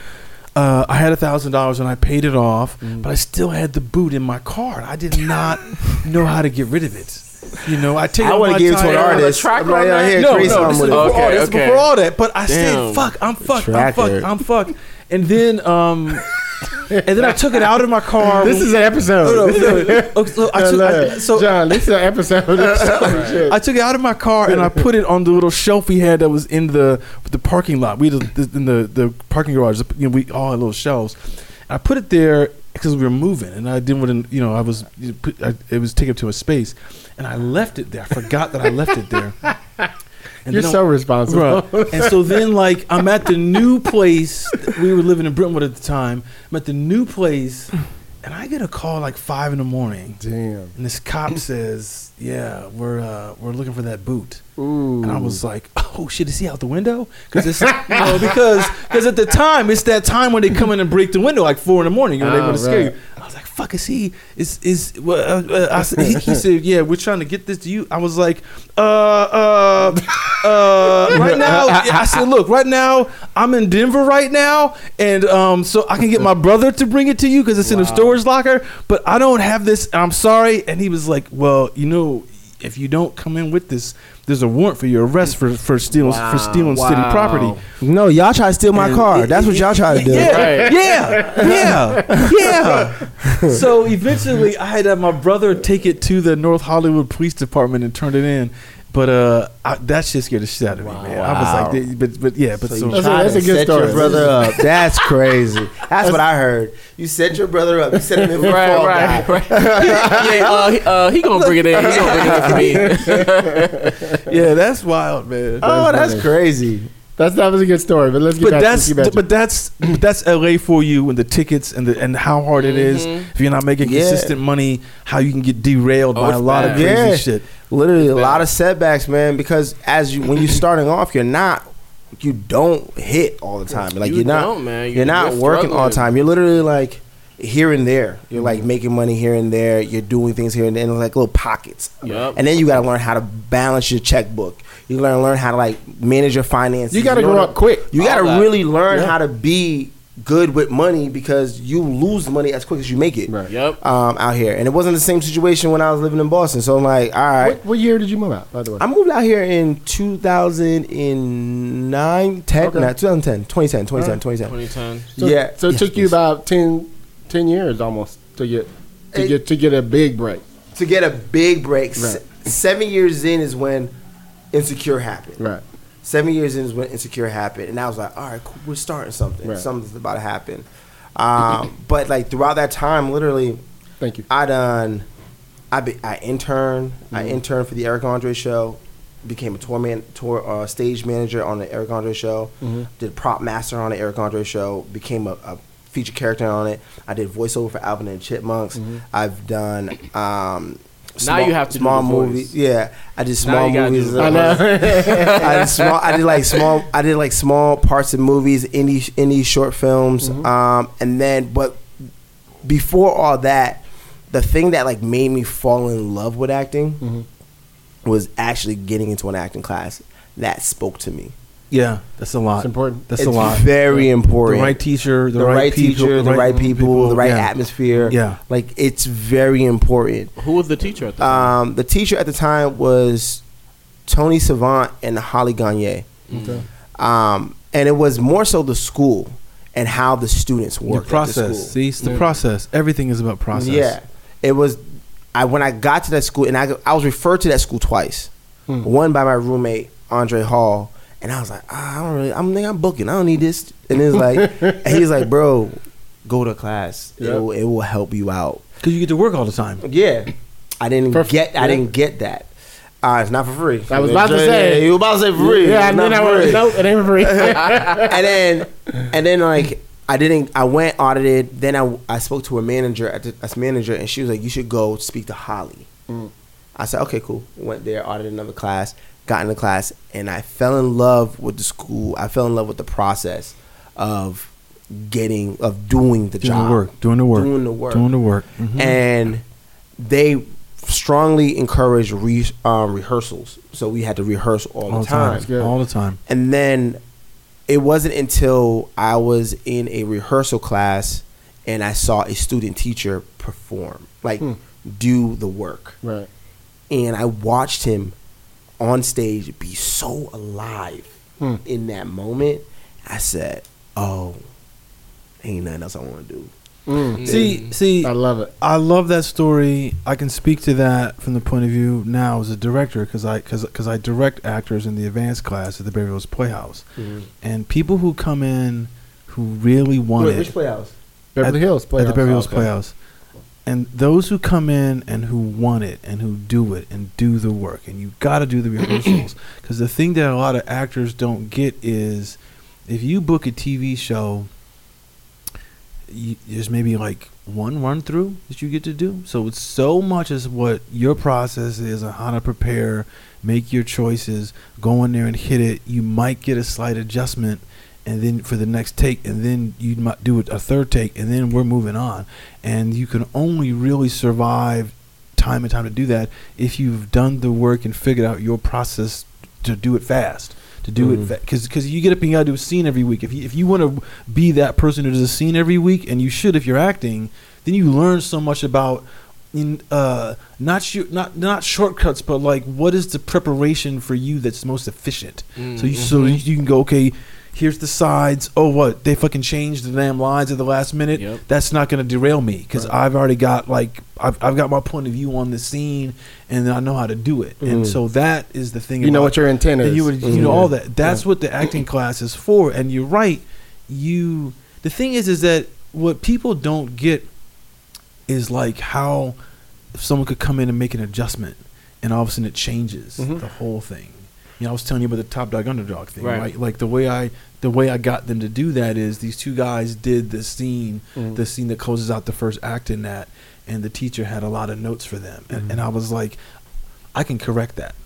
uh, I had a thousand dollars and I paid it off, Mm. but I still had the boot in my car. I did not know how to get rid of it. You know, I take. I off would my have gave it to an artist. tracker I'm like, on here, no, no, this is with it." before all Okay, this. is okay. Before all that, but I Damn. said, "Fuck, I'm fucked, I'm Tracker. fucked, I'm fucked," and then um, and then I took it out of my car. This is an episode. No, no. So I took, I, so John, this is an episode. I took it out of my car and I put it on the little shelf we had that was in the the parking lot. We had in the the parking garage. You know, we all had little shelves. I put it there because we were moving, and I didn't want to. You know, I was you know, put, I, it was taking up too much space, and I left it there. I forgot that I left it there. And You're so responsible. Bruh. And so then, like, I'm at the new place. We were living in Brentwood at the time. I'm at the new place, and I get a call like five in the morning. Damn. And this cop says, "Yeah, we're uh, we're looking for that boot." Ooh. And I was like, "Oh shit, is he out the window?" Because it's you know, because because at the time it's that time when they come in and break the window like four in the morning. You know, they Oh, want to scare you. I was like, "Fuck, is he is is?" Well, uh, uh, I he, he said, "Yeah, we're trying to get this to you." I was like, "Uh, uh, uh." Right now, I said, "Look, right now I'm in Denver right now, and um, so I can get my brother to bring it to you because it's in a storage locker, but I don't have this. I'm sorry." And he was like, "Well, you know." If you don't come in with this, there's a warrant for your arrest for for stealing for stealing city property. No, y'all try to steal my And car. it- That's what y'all try to do. Yeah, Right. yeah, yeah, yeah. so eventually, I had to have my brother take it to the North Hollywood Police Department and turn it in. But uh, I, that shit scared the shit out of me, man. I was like, but but yeah, but so, you That's a- tried that's a good set story. your brother up. That's crazy. That's what I heard. You set your brother up. You set him in for Right, fall right, guy. right. yeah, uh, he, uh, he gonna bring it in. He gonna bring it in for me. yeah, that's wild, man. Oh, that's crazy. That's that was a good story, but let's get but back that's to Ski but that's but that's LA for you and the tickets and the and how hard it is Mm-hmm. if you're not making Yeah. consistent money, how you can get derailed Oh, by a it's lot of crazy Yeah. shit. Literally a It's lot of setbacks, man. Because as you when you're starting off, you're not you don't hit all the time. Like You are not don't, man. You're not You're working all the time. You're literally like here and there. You're like making money here and there. You're doing things here and there, in like little pockets. Yup. And then you got to learn how to balance your checkbook. You got to learn how to like manage your finances. You got to grow up quick. You got to really learn Yeah. how to be good with money because you lose money as quick as you make it. Right. Yep. Um, out here, and it wasn't the same situation when I was living in Boston. So I'm like, all right, What, what year did you move out, by the way? I moved out here in 2009, 10, Okay. no, 2010, 2010, 2010, 2010. 2010. So, yeah. So it Yes, took you about 10, 10 years almost to get to It- get to get a big break. To get a big break, se- Right. seven years in is when Insecure happened. Right. Seven years in is when Insecure happened, and I was like, all right, cool, we're starting something. Right. Something's about to happen. Um, but like throughout that time, literally, Thank you. I done, I be, I interned, I Mm-hmm. interned for the Eric Andre show, became a tour man, tour uh, stage manager on the Eric Andre show, Mm-hmm. did prop master on the Eric Andre show, became a, a feature character on it. I did voiceover for Alvin and Chipmunks. Mm-hmm. I've done. Um, Now you have to do small the voice. movies. Yeah, I did Now small you gotta do movies. the I know. I did small. I did like small. I did like small parts of movies, indie indie short films, Mm-hmm. um, and then but before all that, the thing that like made me fall in love with acting Mm-hmm. was actually getting into an acting class that spoke to me. Yeah, that's a lot. It's important. That's it's a lot. Very The important. right teacher, the, the, right, people, teacher, the right people, the right yeah. atmosphere. Yeah. like it's very important. Who was the teacher at the time? Um, the teacher at the time was Tony Savant and Holly Gagnier. Okay. um, and it was more so the school and how the students The work. At process. the school. See, it's the process. Everything is about process. Yeah, it was. I when I got to that school, and I I was referred to that school twice. Hmm. One by my roommate Andre Hall, and I was like, ah, I don't really. I'm think I'm booking. I don't need this. And it's like, and he's like, bro, go to class. Yeah. It will, it will help you out. because you get to work all the time. Yeah, I didn't For- get. I yeah. didn't get that. Uh, it's not for free. I was about to say. Yeah, you were about to say for free. Yeah, It's and then I for was free. nope, it ain't for free. and then and then like I didn't I went audited then I I spoke to a manager at the as manager and she was like you should go speak to Holly. Mm. I said okay cool went there audited another class got in the class and I fell in love with the school I fell in love with the process of getting of doing the Doing job the work. Doing the work. doing the work Doing the work. Mhm. and they strongly encouraged re- um, rehearsals so we had to rehearse all, all the time good. All the time. and then it wasn't until I was in a rehearsal class and I saw a student teacher perform, like do the work. Right. And I watched him on stage be so alive Hmm. in that moment. I said, "Oh, ain't nothing else I want to do." Mm. See, see, I love it. I love that story. I can speak to that from the point of view now as a director because I cause, cause I direct actors in the advanced class at the Beverly Hills Playhouse, and people who come in who really want Wait, it which playhouse? Beverly at, Hills at the Beverly Hills Okay. Playhouse, and those who come in and who want it and who do it and do the work, and you got to do the rehearsals because the thing that a lot of actors don't get is if you book a TV show you, there's maybe like one run through that you get to do. So it's so much as what your process is on how to prepare, make your choices, go in there and hit it. You might get a slight adjustment, and then for the next take, and then you might do it a third take, and then we're moving on. And you can only really survive time and time to do that if you've done the work and figured out your process to do it fast. To do Mhm. it because because you get up and you gotta do a scene every week. If you if you want to be that person who does a scene every week, and you should if you're acting, then you learn so much about in uh not sh- not not shortcuts, but like what is the preparation for you that's most efficient. So you so you, you can go okay. Here's the sides. Oh, what they fucking changed the damn lines at the last minute. Yep. That's not going to derail me because I've already got like I've, I've got my point of view on the scene and I know how to do it. And Mm. so that is the thing. You know what your intent is. you would, you know Mhm. all that. That's what the acting class is for. And you're right. You the thing is is that what people don't get is like how if someone could come in and make an adjustment and all of a sudden it changes Mhm. the whole thing. You know, I was telling you about the top dog underdog thing, Right. right. Like the way I the way I got them to do that is these two guys did the scene, Mhm. the scene that closes out the first act in that, and the teacher had a lot of notes for them, and, and I was like, I can correct that,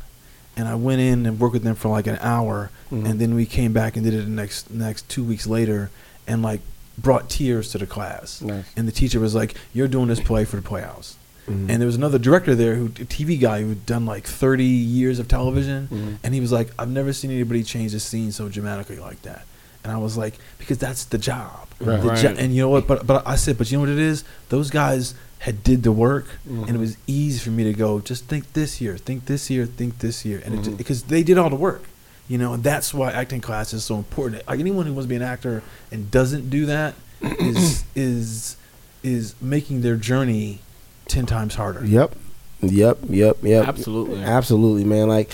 and I went in and worked with them for like an hour, Mhm. and then we came back and did it the next next two weeks later, and like brought tears to the class, Nice. and the teacher was like, "You're doing this play for the Playhouse." Mhm. And there was another director there, who a TV guy who'd done like 30 years of television, Mhm. and he was like, "I've never seen anybody change a scene so dramatically like that." And I was like, "Because that's the job." Right. The jo- and you know what? But but I said, "But you know what it is? Those guys had did the work, Mhm. and it was easy for me to go, just think this year, think this year, think this year, and it, because they did all the work." You know, and that's why acting class is so important. Like anyone who wants to be an actor and doesn't do that is is is making their journey ten times harder. Yep. Yep. Yep. Yep. Absolutely. Absolutely, man. Like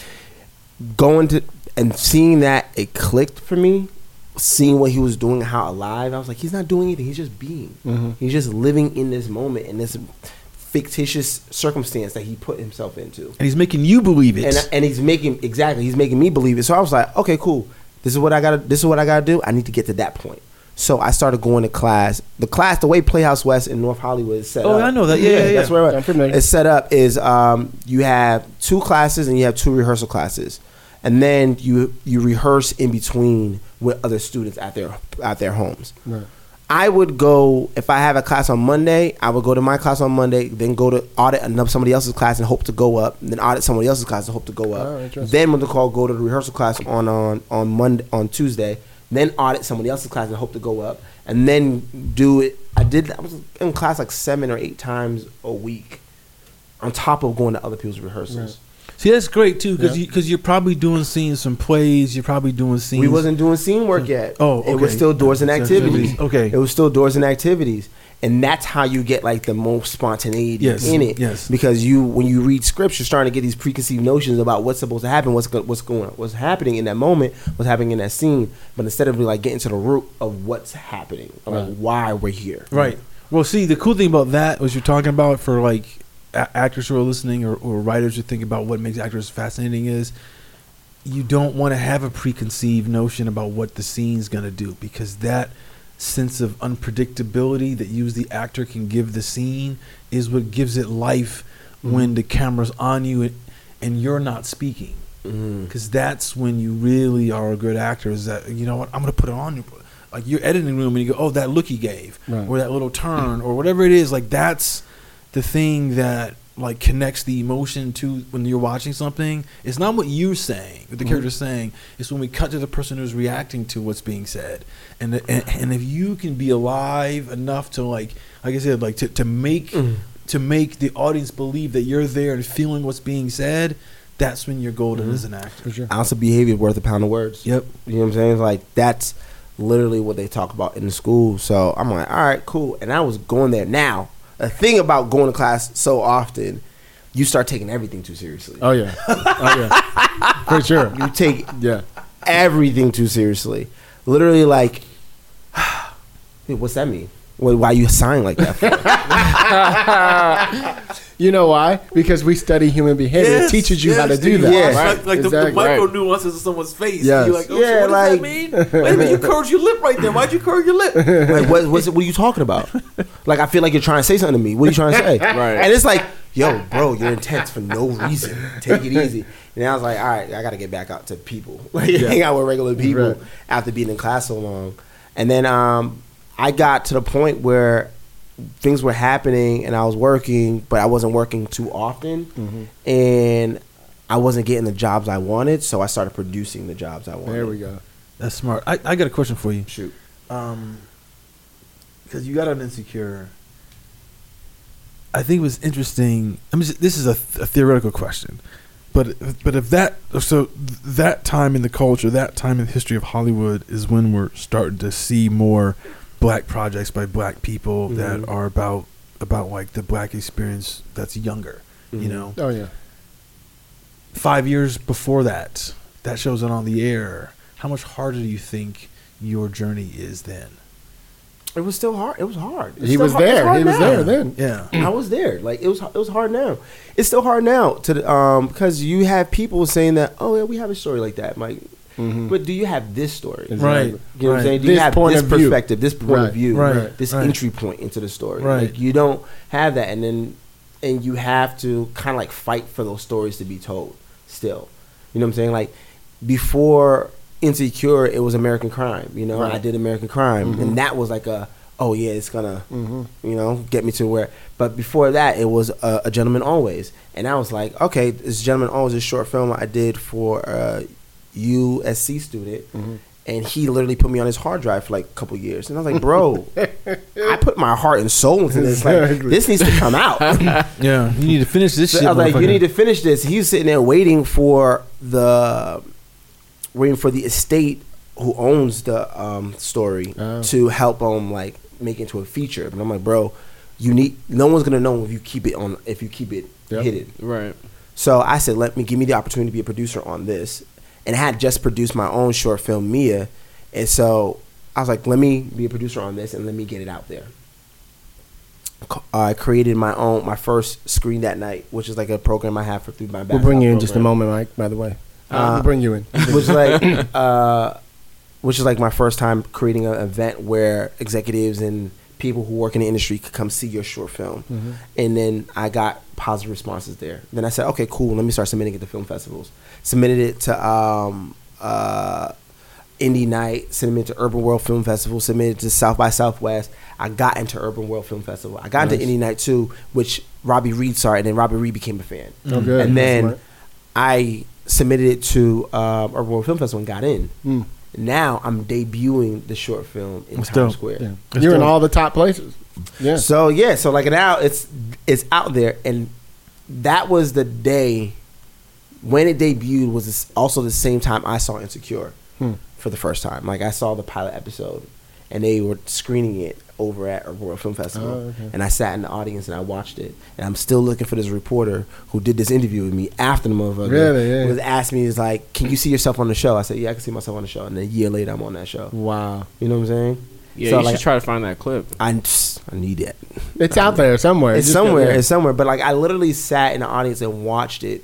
going to and seeing that it clicked for me. Seeing what he was doing, how alive I was like, he's not doing anything. He's just being. Mhm. He's just living in this moment in this fictitious circumstance that he put himself into. and he's making you believe it. and and he's making exactly he's making me believe it. So I was like, okay, cool. This is what I got. to This is what I got to do. I need to get to that point. So I started going to class. The class, the way Playhouse West in North Hollywood is set up. Oh, up. I know that. Yeah, yeah, yeah. That's where I'm familiar. it's set up. Is um, you have two classes and you have two rehearsal classes, and then you you rehearse in between with other students at their at their homes. Right. I would go if I have a class on Monday. I would go to my class on Monday, then go to audit another somebody else's class and hope to go up. Then audit somebody else's class and hope to go Oh, up. interesting. then when the call, go to the rehearsal class on on on Monday on Tuesday. Then audit somebody else's class and hope to go up, and then do it. I did. I was in class like seven or eight times a week, on top of going to other people's rehearsals. See, that's great too, because Yeah. you, because you're probably doing scenes, some plays. You're probably doing scenes. We wasn't doing scene work yet. Oh, it was still doors and activities, okay. it was still doors and activities, and that's how you get like the most spontaneity Yes, in it. yes. because you when you read scripture, you're starting to get these preconceived notions about what's supposed to happen, what's go, what's going, what's happening in that moment, what's happening in that scene. But instead of like getting to the root of what's happening, of, like why we're here, Right. Well, see, the cool thing about that was you're talking about for like a- actors who are listening or, or writers who think about what makes actors fascinating is you don't want to have a preconceived notion about what the scene's going to do because that sense of unpredictability that you as the actor can give the scene is what gives it life when the camera's on you and, and you're not speaking Mm. because that's when you really are a good actor. Is that you know what I'm gonna put it on you, like your editing room, and you go, oh, that look he gave, Right. or that little turn, or whatever it is. Like that's the thing that like connects the emotion to when you're watching something. It's not what you're saying, what the Mm-hmm. character's saying. It's when we cut to the person who's reacting to what's being said, and and, and if you can be alive enough to like, like I said, like to to make to make the audience believe that you're there and feeling what's being said, that's when you're golden as an actor. For sure. ounce of behavior is worth a pound of words. Yep. You know what I'm saying? It's like that's literally what they talk about in the school. So I'm like, all right, cool. And I was going there. Now, the thing about going to class so often, you start taking everything too seriously. Oh yeah. Oh yeah. For sure. You take Yeah. everything too seriously. Literally, like, what's that mean? Why why you sign like that? You know why? Because we study human behavior. it teaches you how to do that. Yeah. watch, Like, like the, the micro Right. nuances of someone's face. Yes. You're like, oh, Yeah, shit, what like- does that mean? Wait a minute, you curled your lip right there. Why'd you curl your lip? like, what, what's it, what are you talking about? Like, I feel like you're trying to say something to me. What are you trying to say? Right. And it's like, yo, bro, you're intense for no reason. Take it easy. And I was like, all right, I got to get back out to people, like hang out with regular people Right. after being in class so long. And then um, I got to the point where things were happening and I was working, but I wasn't working too often, Mm-hmm. and I wasn't getting the jobs I wanted. So I started producing the jobs I wanted. There we go. That's smart. I, I got a question for you. Shoot. Um, because you got an insecure. I think it was interesting. I mean, this is a, a theoretical question, but but if that so that time in the culture, that time in the history of Hollywood is when we're starting to see more black projects by black people that Mhm. are about about like the black experience that's younger. You Mhm. know, Oh yeah. five years before that, that shows it on the air. How much harder do you think your journey is then? It was still hard. It was hard. It's He was hard- there. hard He was now. there then. Yeah. I was there. Like it was. It was hard now. It's still hard now to um because you have people saying that oh yeah we have a story like that. I'm like, Mhm. but do you have this story? Exactly. Right. You know what I'm saying? Do you have this of view. perspective, this point Right. of view, Right. this Right. entry point into the story? Right. Like you don't have that, and then and you have to kind of like fight for those stories to be told. Still, you know what I'm saying? Like before Insecure, it was American Crime. You know, Right. I did American Crime, Mhm. and that was like a oh yeah, it's gonna Mhm. you know, get me to where. But before that, it was a, a gentleman always, and I was like, okay, this gentleman always is a short film I did for a USC student, Mhm. and he literally put me on his hard drive for like a couple years, and I was like, bro, I put my heart and soul into this. Like, this needs to come out. Yeah, you need to finish this So shit. I was like, you need to finish this. He's sitting there waiting for the waiting for the estate who owns the um, story Oh. to help him like make it into a feature. But I'm like, bro, you need no one's gonna know if you keep it on if you keep it Yep. hidden. Right. So I said, let me give me the opportunity to be a producer on this, and I had just produced my own short film, Mia, and so I was like, let me be a producer on this and let me get it out there. I created my own my first screen that night, which is like a program I have for through my. We'll bring you in just a moment, Mike. By the way, Uh, we'll bring you in. which is like uh, which is like my first time creating an event where executives and people who work in the industry could come see your short film Mhm. and then i got positive responses there then i said okay cool let me start submitting it to film festivals submitted it to um, uh, indie night submitted it to urban world film festival submitted it to south by southwest i got into urban world film festival i got Nice. into indie night too which robbie reed started, and then robbie reed became a fan Oh, good. and That's then smart. I submitted it to um, Urban World Film Festival and got in. Mm. Now I'm debuting the short film in That's Times dope. Square. Yeah. You're in all the top places. Yeah. So yeah, so like now it's it's out there, and that was the day when it debuted. Was this also the same time I saw Insecure Hmm. for the first time. Like I saw the pilot episode, and they were screening it over at Urban World Film Festival, Oh, okay. and I sat in the audience and I watched it, and I'm still looking for this reporter who did this interview with me after the motherfucker Really? Yeah. was asked me is like, "Can you see yourself on the show?" I said, "Yeah, I can see myself on the show." And a year later, I'm on that show. Wow. You know what I'm saying? Yeah, So, you like, should try to find that clip. I just- I need it. It's out there somewhere. It's Just- somewhere. It's somewhere. But like, I literally sat in the audience and watched it,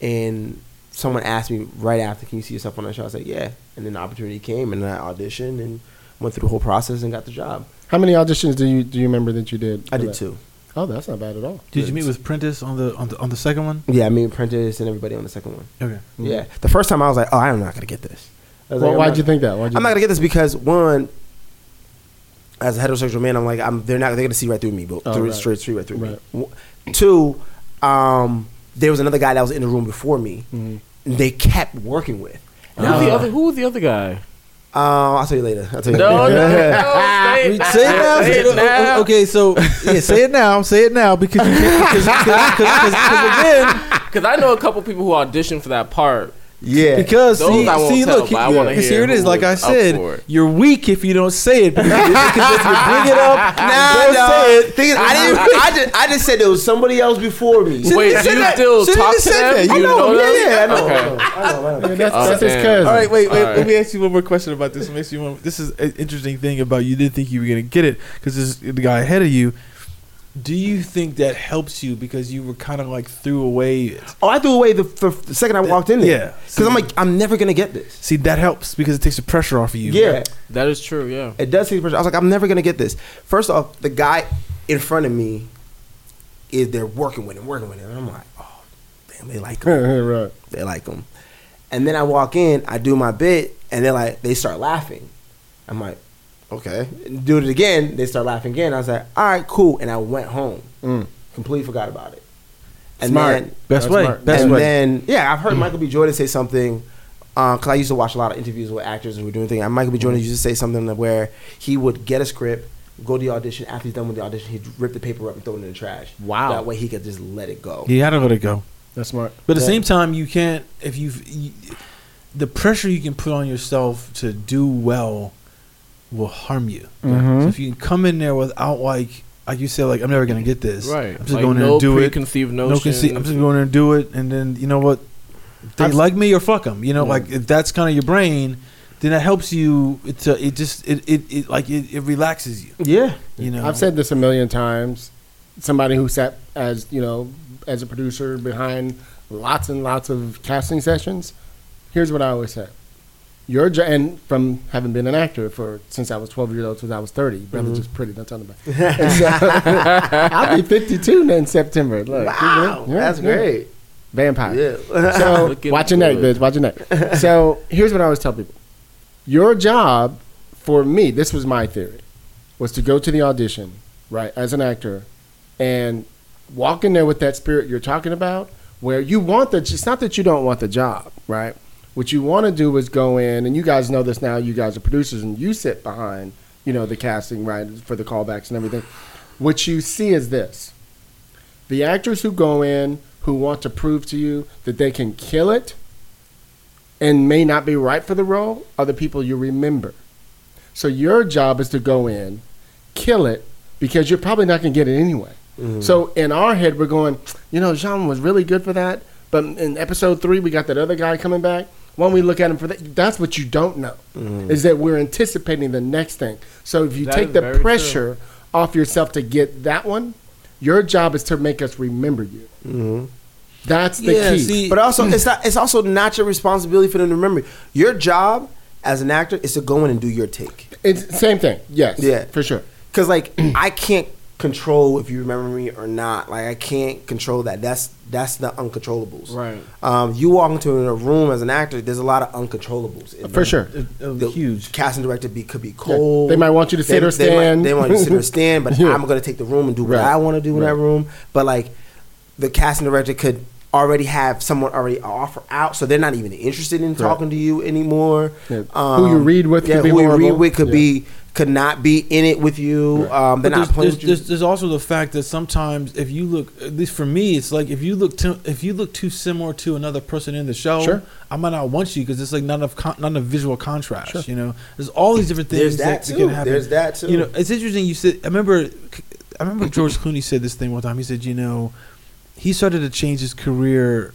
and someone asked me right after, "Can you see yourself on that show?" I said, "Yeah." And then the opportunity came, and I auditioned and went through the whole process and got the job. How many auditions do you do you remember that you did? I did that? too. Oh, that's not bad at all. Did you meet with Prentice on the on the on the second one? Yeah, I mean, Prentice and everybody on the second one. Okay. Yeah, the first time I was like, "Oh, I'm not gonna get this." Well, like, why'd not- you think that? Why'd you I'm not gonna get this because one, as a heterosexual man, I'm like, I'm they're not they're gonna see right through me, but Oh, through, right. straight straight right through Right. me. Two, um, there was another guy that was in the room before me. They kept working with. Who was the other? Who was the other guy? Uh, I'll tell you later. I'll tell you No, later. no, no. Say it, Say it now. Say it now. Okay, so yeah, say it now. Say it now because you because, because, because, because again, Because I know a couple people who auditioned for that part. Yeah. because Those see, I won't see, tell, look, but I yeah, wanna hear here it is. Like I said, you're weak if you don't say it. Because, because if you bring it up, Nah, don't nah. say it. Thing is, I didn't. I just, I just said there was somebody else before me. Shouldn't Wait, do you that. still Shouldn't talk to them? that. You You know, know yeah, them? yeah, I know. Okay. Yeah, that's, Oh, that's his cousin. All right, wait, wait. All Let me ask you one more question about this. Let me ask you one. This is an interesting thing about you didn't think you were gonna get it because the guy ahead of you. Do you think that helps you because you were kind of like threw away? Oh, I threw away the, the, the second I walked in there. Yeah. Because I'm like, I'm never gonna get this. See, that helps because it takes the pressure off of you. Yeah. That is true. Yeah. It does take pressure. I was like, I'm never gonna get this. First off, the guy in front of me is they're working with him, working with him. And I'm like, oh, damn, they like him. right. they like him. And then I walk in, I do my bit, and they're like, they start laughing. I'm like, okay. Do it again. They start laughing again. I was like, all right, cool. And I went home. Mm. Completely forgot about it. And Smart. then Best That's way. smart. Best and way. then yeah, I've heard mm. Michael B. Jordan say something uh, because I used to watch a lot of interviews with actors and we're doing things. And Michael B. Mm. Jordan used to say something where he would get a script, go to the audition. After he's done with the audition, he'd rip the paper up and throw it in the trash. Wow. That way he could just let it go. you gotta let it go. That's smart. But at the Yeah. same time, you can't if you've you, the pressure you can put on yourself to do well will harm you. Mhm. So if you can come in there without like like you said, like I'm never gonna get this. Right. I'm just Like, going there no and do it. preconceived No notions. conceit. I'm just going there and do it, and then you know what? They I've- like me or fuck them. You know, Yeah. like if that's kind of your brain, then that helps you. To it just it it, it like it, it relaxes you. Yeah. You know, I've said this a million times. Somebody who sat as you know as a producer behind lots and lots of casting sessions. Here's what I always say: Your jo- and from having been an actor for since I was 12 years old since I was 30. Brother, mm-hmm. just pretty. Don't tell nobody. So- I'll be 52 in September. Look, Wow, yeah, that's yeah. great. Vampire. Yeah. So watch your neck, bitch. Watch your neck. So here's what I always tell people: Your job, for me, this was my theory, was to go to the audition, right, as an actor, and walk in there with that spirit you're talking about, where you want the. It's not that you don't want the job, right? What you want to do is go in, and you guys know this now. You guys are producers, and you sit behind, you know, the casting, right, for the callbacks and everything. What you see is this: the actors who go in who want to prove to you that they can kill it and may not be right for the role are the people you remember. So your job is to go in, kill it, because you're probably not going to get it anyway. Mm-hmm. So in our head, we're going, you know, Jean was really good for that, but in episode three, we got that other guy coming back. When we look at them for that, that's what you don't know, mm-hmm. is that we're anticipating the next thing. So if you That take the very pressure off yourself to get that one, your job is to make us remember you. Mm-hmm. That's the Yeah, key. see- But also, it's not. It's also not your responsibility for them to remember. Your job as an actor is to go in and do your take. It's same thing. Yes. Yeah. For sure. Cause like I can't control if you remember me or not. Like I can't control that. That's that's the uncontrollables. Right. Um, you walk into a room as an actor. There's a lot of uncontrollables. in For there. sure. Uh, The huge. casting director be could be cold. They might want you to sit or They might, stand. they want you to sit or stand, but Yeah. I'm gonna take the room and do what Right. I want to do in that room. But like the casting director could already have someone already offer out, so they're not even interested in talking to you anymore. Yeah. Who you read with yeah, could be who you read with could Yeah. be could not be in it with you. Um, they're But not there's, playing there's, there's, there's also the fact that sometimes if you look, at least for me, it's like if you look too, if you look too similar to another person in the show, Sure. I might not want you because it's like not enough con- not enough visual contrast. You know, there's all these different things There's that that, can happen. There's that too. You know, it's interesting. You said I remember, I remember George Clooney said this thing one time. He said, you know, he started to change his career,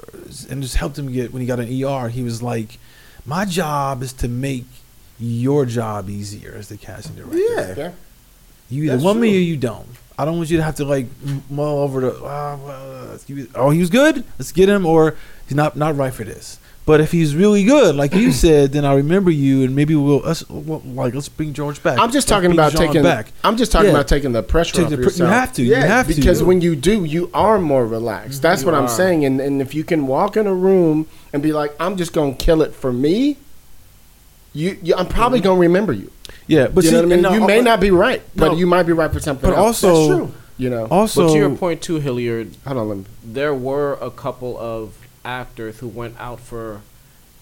uh, and just helped him get when he got an ER. He was like, my job is to make your job easier as the casting director. yeah. Yeah. You either That's want me or you don't. I don't want you to have to like mull over the. Uh, well, oh, he was good. Let's get him, or he's not not right for this. But if he's really good, like you said, then I remember you, and maybe we'll us well, like let's bring George back. I'm just Let's talking about Jean taking. back. I'm just talking Yeah. about taking the pressure Take off the pr- yourself. you have to. Yeah, you have to because when you do, you are more relaxed. That's what You I'm are. saying. And and if you can walk in a room and be like, I'm just gonna kill it for me. You, you I'm probably gonna remember you. yeah, but you see, know what I mean? no, you may but- not be right, but no. you might be right for something. But else. also, That's true. You know. Also, but to your point too, Hilliard, Hold on. Let me, there were a couple of actors who went out for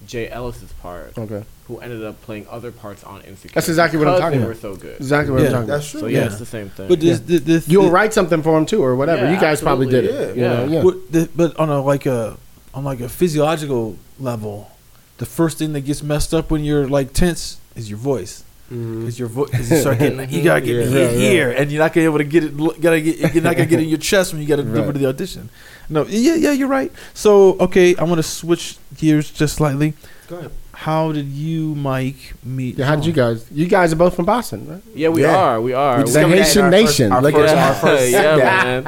Jay Ellis's part, okay. who ended up playing other parts on Insecure. That's exactly what I'm talking they about. were so good. Exactly what Yeah, I'm talking That's about. true. So yeah, Yeah. it's the same thing. but this, this, this You'll this- write something for him too, or whatever. Yeah, you guys probably did it. absolutely. You know, Yeah. yeah. But on a like a on like a physiological level, the first thing that gets messed up when you're like tense is your voice. Mm-hmm. Because your voice, you start getting, you gotta get Yeah. here, here, and you're not gonna be able to get it. Gotta get, you're not gonna get it in your chest when you gotta deliver Right. the audition. No, yeah, yeah, you're right. So, okay, I'm gonna switch gears just slightly. Go ahead. How did you, Mike, meet? Yeah, how did you guys? You guys are both from Boston, right? yeah, we Yeah. are. We are. We We- discovered that in Haitian our nation. First, our, Look first, at our first yeah,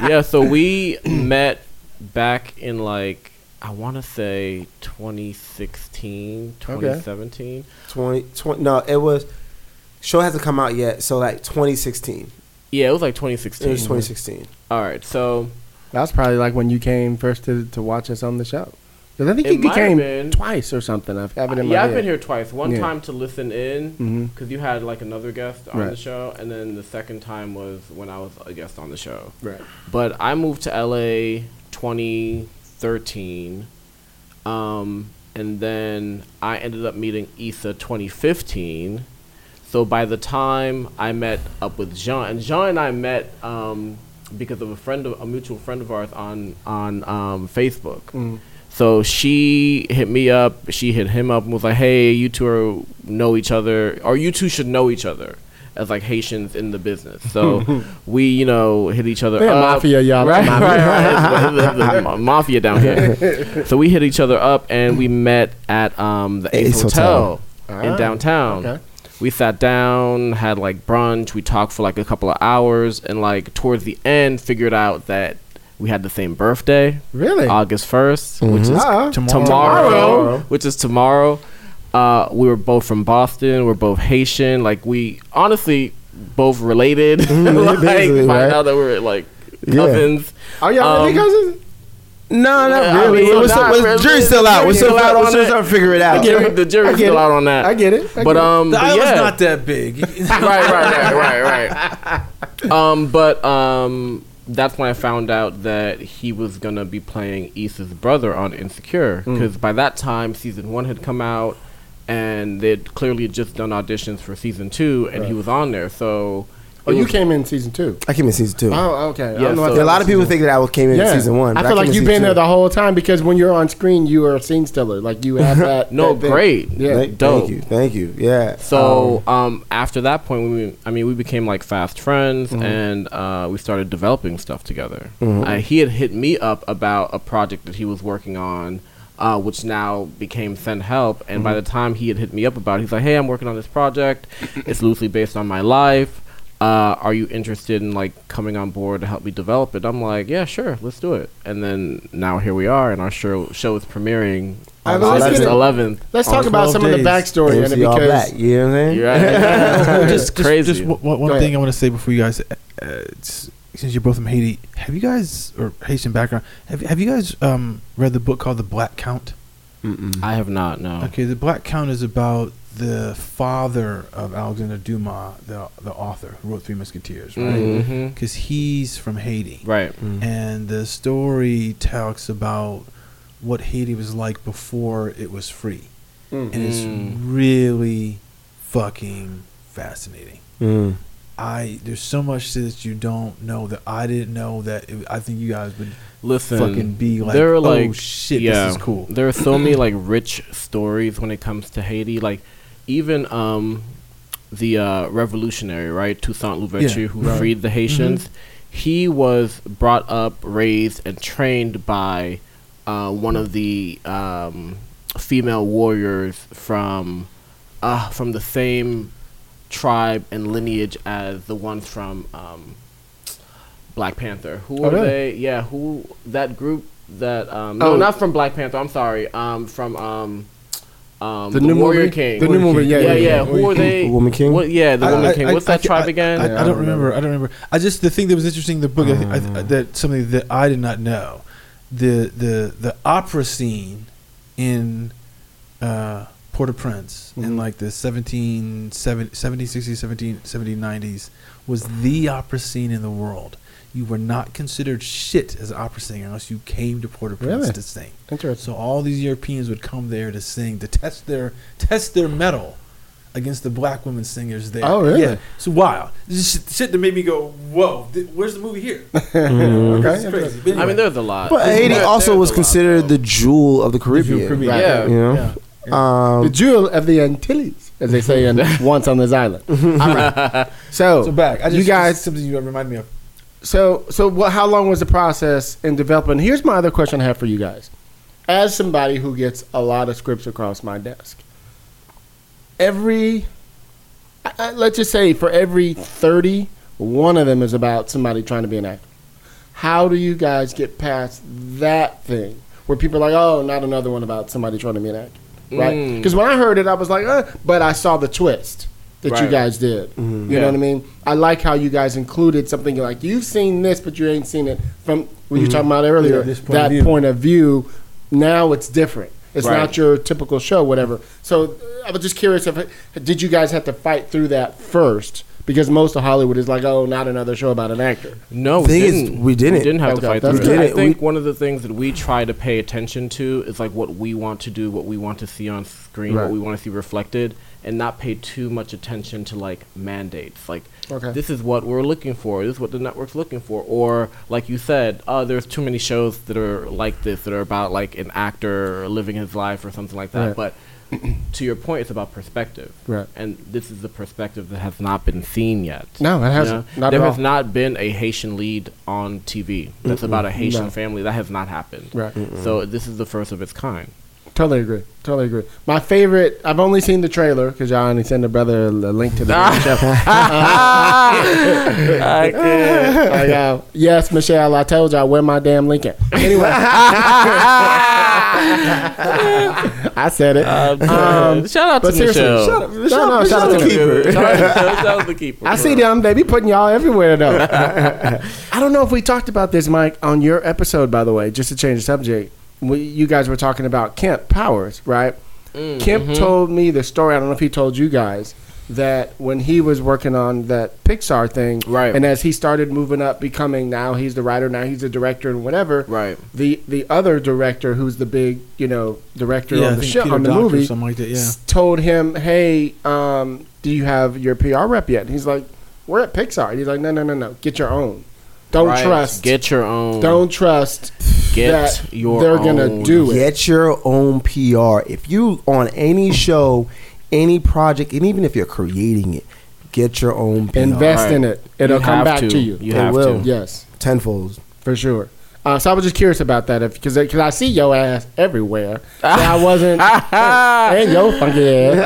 man. Yeah, so we met back in like I want to say 2016, 2017. 20, 20 no, it was show hasn't come out yet, so like 2016. Yeah, it was like 2016. It was 2016. All right, so That was probably like when you came first to, to watch us on the show. Because I think It you came been. twice or something. I have it in uh, my yeah, head. I've been here twice. One Yeah. time to listen in mm-hmm. because you had like another guest on Right. the show, and then the second time was when I was a guest on the show. Right. But I moved to LA 2013, um, and then I ended up meeting Issa 2015. So by the time I met up with Jean, and Jean and I met um, because of a friend of a mutual friend of ours on on um, Facebook. Mm. So she hit me up. She hit him up and was like, "Hey, you two are, know each other, or you two should know each other as like Haitians in the business." So we, you know, hit each other Yeah, up. mafia, y'all. Right, right, Mafia. right. Mafia down here. so we hit each other up and we met at um, the Ace, Ace Hotel, Ah, in downtown. okay. We sat down, had like brunch. We talked for like a couple of hours, and like towards the end, figured out that we had the same birthday, Really? August 1st which is Ah, Tomorrow. tomorrow, Tomorrow. which is tomorrow. Uh, we were both from Boston. We're both Haitian. Like we honestly both related. like basically, find right? out that we're like Yeah. cousins. Are y'all really Um, cousins? No, not Yeah, I really. mean, We're not still, we're- really. jury's still out. We're still still out out. We're on still it. trying to figure it The out. jury, the jury's still it. out on that. I get it. I but get it. um, The but island's yeah. not that big. right, right, right, right, right. Um, but um, that's when I found out that he was gonna be playing Issa's brother on Insecure because by that time season one had come out, and they'd clearly just done auditions for season two, and he was on there. So, oh, you came in season two. I came in season two. Oh, okay. I Yeah, don't know so- Yeah, a lot of people think that I came in Yeah. season one. I but feel like you've season been there the whole time because when you're on screen, you are a scene stiller. Like you have that. No, that thing. great. Yeah. Thank, dope. thank you, thank you. Yeah. So um, after that point, we, I mean, we became like fast friends, Mm-hmm. and uh, we started developing stuff together. Mhm. Uh, he had hit me up about a project that he was working on, uh, which now became Send Help. And Mm-hmm. by the time he had hit me up about, it, he's like, "Hey, I'm working on this project. It's loosely based on my life. Uh, are you interested in like coming on board to help me develop it?" I'm like, "Yeah, sure, let's do it." And then now here we are, and our show show is premiering on let's August 11th. Let's talk about 12 some of the days. backstory in it MC all because black. You know what I'm saying? You're right. just, just, crazy. Just one, one Go ahead. thing I want to say before you guys, uh, it's- since you're both from Haiti, have you guys or Haitian background? Have Have you guys um, read the book called The Black Count? Mm-mm. I have not. No. Okay, The Black Count is about the father of Alexander Dumas, the the author who wrote Three Musketeers, right? Because he's from Haiti, Right. and the story talks about what Haiti was like before it was free, and it's Mm. really fucking fascinating. Mm. I there's so much that you don't know that I didn't know that it, I think you guys would Listen, fucking be like, there are like oh shit, yeah, this is cool. There are so many like rich stories when it comes to Haiti. Like even um the uh, revolutionary, right, Toussaint Louverture, Yeah, who right. freed the Haitians. He was brought up, raised, and trained by uh, one of the um, female warriors from uh, from the same tribe and lineage as the ones from um, Black Panther. Who Oh, are really? they? Yeah, who that group that um, no, Oh. not from Black Panther. I'm sorry. Um, from um, um, The the, new Warrior movie? King. The new movie, yeah, yeah, yeah, yeah. yeah. Who are they? The Woman King? What, yeah, the I- Woman I- King. What's I that ca- tribe I- again? I, I don't don't remember. I don't remember. I just the thing that was interesting in the book I, I, Uh. that something that I did not know the the the opera scene in uh, Port-au-Prince in Mhm. like the 17, 17, 60s, 17, 1790s was the opera scene in the world. you were not considered shit as an opera singer unless you came to Port-au-Prince Really? to sing. Interesting. So all these Europeans would come there to sing to test their test their metal against the black women singers there. Oh, really? Yeah, it's wild. This is shit, shit that made me go, "Whoa, th- where's the movie here?" Okay. This is crazy. But I mean, anyway. there's a lot. But Haiti also was a lot, considered the jewel of the Caribbean. Caribbean. Right. Yeah. You know, Yeah. The um, jewel of the Antilles, as they say in Once on this Island. All right. So, So back, I just, you guys. something you remind me of. So, so what? How long was the process in developing? Here's my other question I have for you guys. As somebody who gets a lot of scripts across my desk, every, I- I- let's just say for every thirty, one of them is about somebody trying to be an actor. How do you guys get past that thing where people are like, oh, not another one about somebody trying to be an actor, right? Mm. Because when I heard it, I was like, uh, but I saw the twist that you guys did. You know what I mean? I like how you guys included something like you've seen this, but you ain't seen it from what you were talking about earlier. Yeah, point that of point of view. Now it's different. It's Right. not your typical show, whatever. So I was just curious if did you guys have to fight through that first? Because most of Hollywood is like, oh, not another show about an actor. No, we didn't. we didn't. We didn't have Okay, to fight that's through good. it. I think didn't. one of the things that we try to pay attention to is like what we want to do, what we want to see on screen, Right. what we want to see reflected, and not pay too much attention to like mandates. Like Okay. this is what we're looking for. This is what the network's looking for. Or like you said, uh, there's too many shows that are like this that are about like an actor living his life or something like that. Right. But to your point, it's about perspective. Right. And this is the perspective that has not been seen yet. No, it hasn't. know? Not there has all. not been a Haitian lead on TV that's about a Haitian No. family. That has not happened. Right. So this is the first of its kind. Totally agree. Totally agree. My favorite. I've only seen the trailer because y'all only send a brother a link to the show. I can't. Like, uh, yes, Michelle. I told you I wear my damn Lincoln. Anyway, I said it. Um, shout out to but seriously, Michelle. shut up. No, no, shout out to Shout Keeper. shout out to the keeper. I see them. They be putting y'all everywhere though. I don't know if we talked about this, Mike, on your episode. By the way, just to change the subject, we, you guys were talking about Kemp Powers, right? Mm, Kemp mm-hmm. told me the story. I don't know if he told you guys that when he was working on that Pixar thing, Right. And as he started moving up, becoming now he's the writer, now he's the director, and whatever. Right. The the other director, who's the big you know director Yeah, I on the think show Peter on the Docter or movie, something like that, yeah. told him, "Hey, um, do you have your PR rep yet?" And he's like, "We're at Pixar." And he's like, "No, no, no, no. Get your own. Don't Right. trust. Get your own. don't trust get that your. they're gonna do it." Get your own PR. If you on any show, any project, and even if you're creating it, get your own PR. Invest Right. in it. It'll You come back to. to, you. You It have will. to. Yes, tenfold. for sure. Uh, so I was just curious about that, because because I see your ass everywhere. So I wasn't, and your funky ass.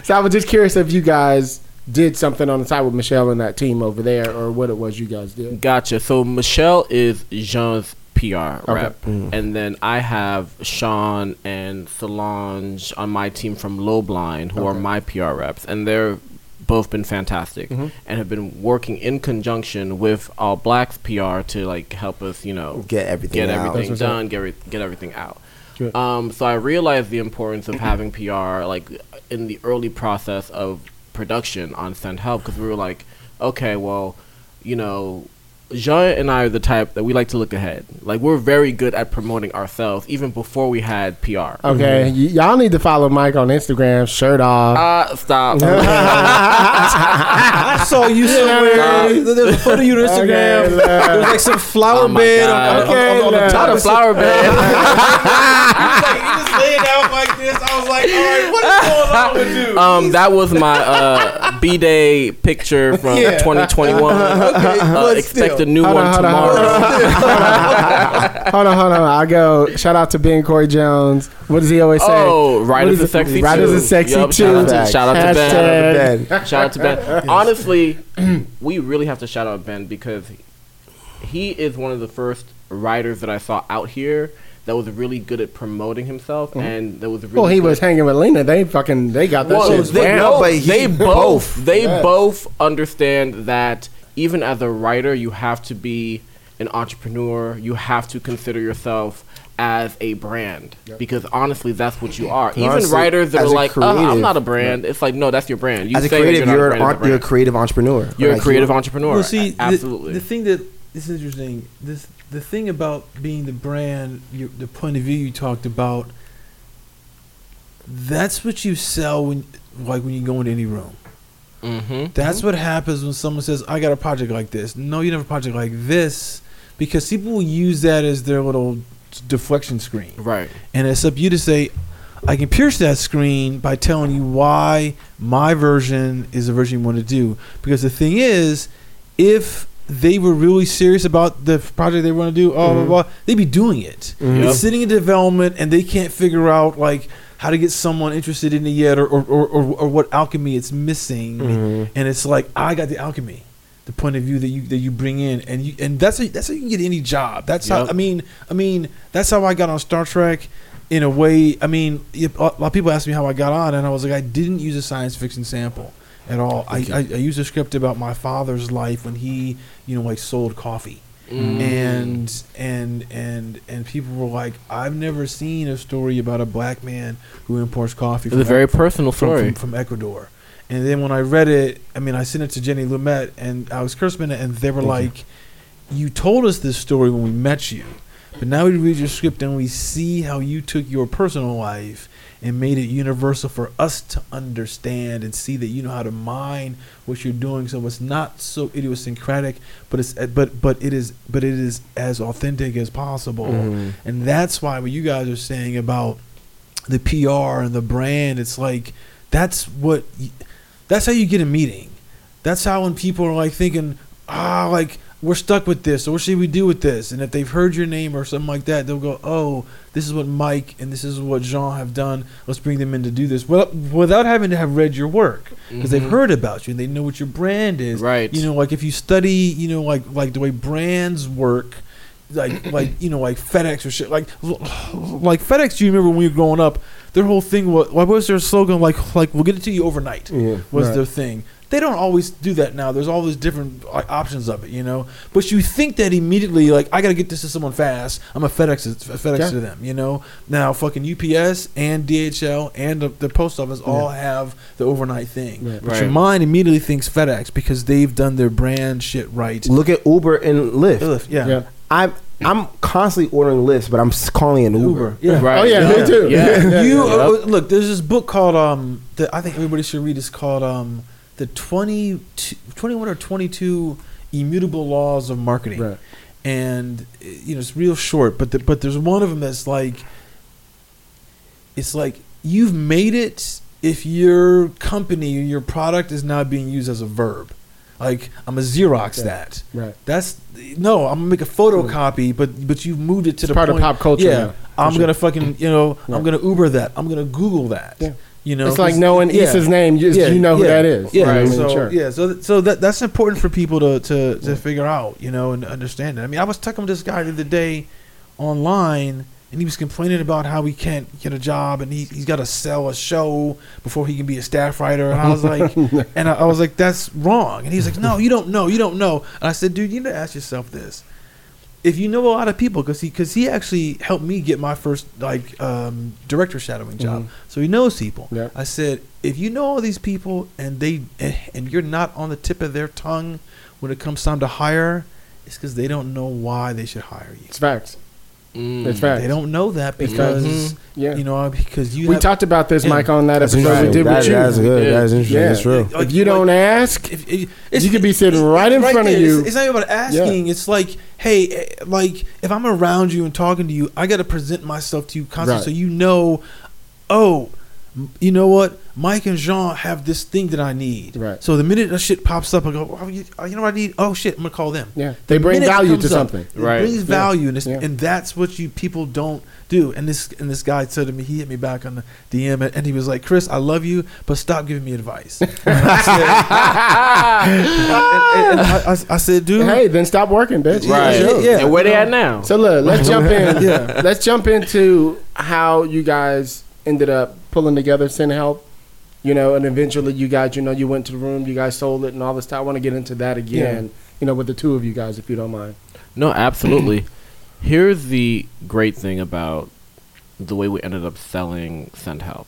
so I was just curious if you guys did something on the side with Michelle and that team over there, or what it was you guys did. Gotcha. So Michelle is Jean's PR Okay. rep, and then I have Sean and Solange on my team from Lowblind, who are my PR reps, and they're both been fantastic Mhm. and have been working in conjunction with All Blacks PR to like help us, you know, Get everything get out. everything That's done, get re- get everything out. Good. Um, so I realized the importance of having PR like in the early process of production on Send Help because we were like, okay, well, you know, Jean and I are the type that we like to look ahead. Like we're very good at promoting ourselves even before we had PR. Okay, y- y'all need to follow Mike on Instagram, shirt off. Uh, stop. I saw you somewhere. There's a photo of you on Instagram. Okay, There's like some flower Oh bed on, God. on, on, on the top Not a of flower bed. like, you just laid out like this. I was like, all right, what is going on with you? Um, that was my uh, B day picture from Yeah. 2021. Okay, Uh, expect still. a new Hold one on, hold on, hold tomorrow. hold on, hold on. I go. Shout out to Ben Cory Jones. What does he always say? Oh, right What as is a it? sexy Right too. a sexy Yup, too. Shout out to, shout out to Ben. Ben. Shout out to Ben. Honestly, we really have to shout out Ben because he is one of the first writers that I saw out here that was really good at promoting himself mm-hmm. and that was really Well, he good was hanging with Lena. They fucking they got that well, shit. they, down. no, but they both, both. they Yes. both understand that even as a writer, you have to be an entrepreneur, you have to consider yourself as a brand because honestly, that's what you are. Even Honestly, writers that are a like, "Oh, I'm not a brand." It's like, no, that's your brand. You As a say that creative, not you're, brand, an, a you're a creative entrepreneur. You're a Like, creative entrepreneur. Well, see, A- the- absolutely. The, thing that is interesting, this the thing about being the brand, your, the point of view you talked about. That's what you sell when, like, when you go into any room. mm-hmm. That's what happens when someone says, "I got a project like this." No, you don't have a project like this, because people will use that as their little deflection screen. Right. And it's up to you to say, I can pierce that screen by telling you why my version is the version you want to do. Because the thing is, if they were really serious about the project they want to do, oh, blah, blah, mm-hmm. blah, they'd be doing it. Mm-hmm. Yep. It's sitting in development and they can't figure out like how to get someone interested in it yet or, or, or, or, what alchemy it's missing. Mm-hmm. And it's like, I got the alchemy. The point of view that you that you bring in, and you and that's how, that's how you can get any job. That's how I mean. I mean that's how I got on Star Trek. In a way, I mean, a lot of people ask me how I got on, and I was like, I didn't use a science fiction sample at all. I, I, I used a script about my father's life when he, you know, like sold coffee, Mm. and and and and people were like, I've never seen a story about a black man who imports coffee. It's a very personal from, story. from, from Ecuador. And then when I read it, I mean, I sent it to Jenny Lumet and Alex Kurtzman, and they were like, you. told us this story when we met you, but now we read your script and we see how you took your personal life and made it universal for us to understand and see that you know how to mine what you're doing. So it's not so idiosyncratic, but it's but but it is but it is as authentic as possible, and that's why what you guys are saying about the PR and the brand, it's like that's what that's how you get a meeting. That's how when people are like thinking, ah, like we're stuck with this, or what should we do with this? And if they've heard your name or something like that, they'll go, oh, this is what Mike and this is what Jean have done. Let's bring them in to do this, well, without having to have read your work, because they've mm-hmm. heard about you and they know what your brand is. Right. You know, like if you study, you know, like like the way brands work like like you know like FedEx or shit like like FedEx. Do you remember when we were growing up? Their whole thing was what was their slogan? Like like we'll get it to you overnight. Yeah, was right. their thing. They don't always do that now. There's all these different like, options of it, you know. But you think that immediately, like I got to get this to someone fast. I'm a FedEx a FedEx Yeah. to them, you know. Now fucking UPS and DHL and the, the post office all have the overnight thing. Right. But your mind immediately thinks FedEx because they've done their brand shit right. Look at Uber and Lyft. Yeah. Yeah. I'm I'm constantly ordering Lyft, but I'm calling it Uber. Uber. Yeah. Right. Oh, yeah, me too. Yeah. you uh, look. There's this book called um that I think everybody should read. It's called um the 20, 21 or twenty two immutable laws of marketing. Right. And you know it's real short, but the, but there's one of them that's like it's like you've made it if your company your product is now being used as a verb. Like I'm a Xerox Yeah. that. Right. That's no. I'm gonna make a photocopy, but but you've moved it to It's the part of pop culture Yeah, now, I'm sure. gonna fucking you know Yeah. I'm gonna Uber that. I'm gonna Google that. Yeah. You know, it's like knowing yeah. Issa's name. You, you know who yeah, that is. Yeah, I mean, so sure. yeah, so so that that's important for people to to to figure out, you know, and understand it. I mean, I was talking with this guy the other day online, and he was complaining about how he can't get a job, and he he's got to sell a show before he can be a staff writer. And I was like, and I, I was like, that's wrong. And he's like, no, you don't know, you don't know. And I said, dude, you need to ask yourself this. If you know a lot of people, because he because he actually helped me get my first like um, director shadowing job, Mhm. so he knows people. Yeah. I said, if you know all these people and they and, and you're not on the tip of their tongue when it comes time to hire, it's because they don't know why they should hire you. It's facts. Mm. It's facts. They don't know that It's because facts. Yeah. you know because you we have, talked about this, Mike, on that That's episode we did That- with you. That's good. Yeah. That's interesting. Yeah. That's true. Like- if you don't ask, If, if, you could be sitting right in front of you. It's, it's not even about asking. It's like, hey, eh, like if I'm around you and talking to you, I got to present myself to you constantly, Right. so you know, oh, m- you know what, Mike and Jean have this thing that I need. Right. So the minute that shit pops up, I go, oh, you, oh, you know what I need? Oh shit, I'm gonna call them. Yeah. They The bring value to comes up, something. It Right. brings Yeah. value, and, it's, Yeah. and that's what you people don't do. And this and this guy said to me, he hit me back on the DM, and, and he was like, Chris, I love you, but stop giving me advice. And I said, and- and I, I- I said, dude, Hey, then stop working, bitch. Right. Sure. Yeah. And where they at now? So look, let's jump in. Yeah. Let's jump into how you guys ended up pulling together send Help. You know, and eventually you guys, you know, you went to the room, you guys sold it and all this stuff. I want to get into that again. You know, with the two of you guys, if you don't mind. No, absolutely. Here's the great thing about the way we ended up selling Send Help.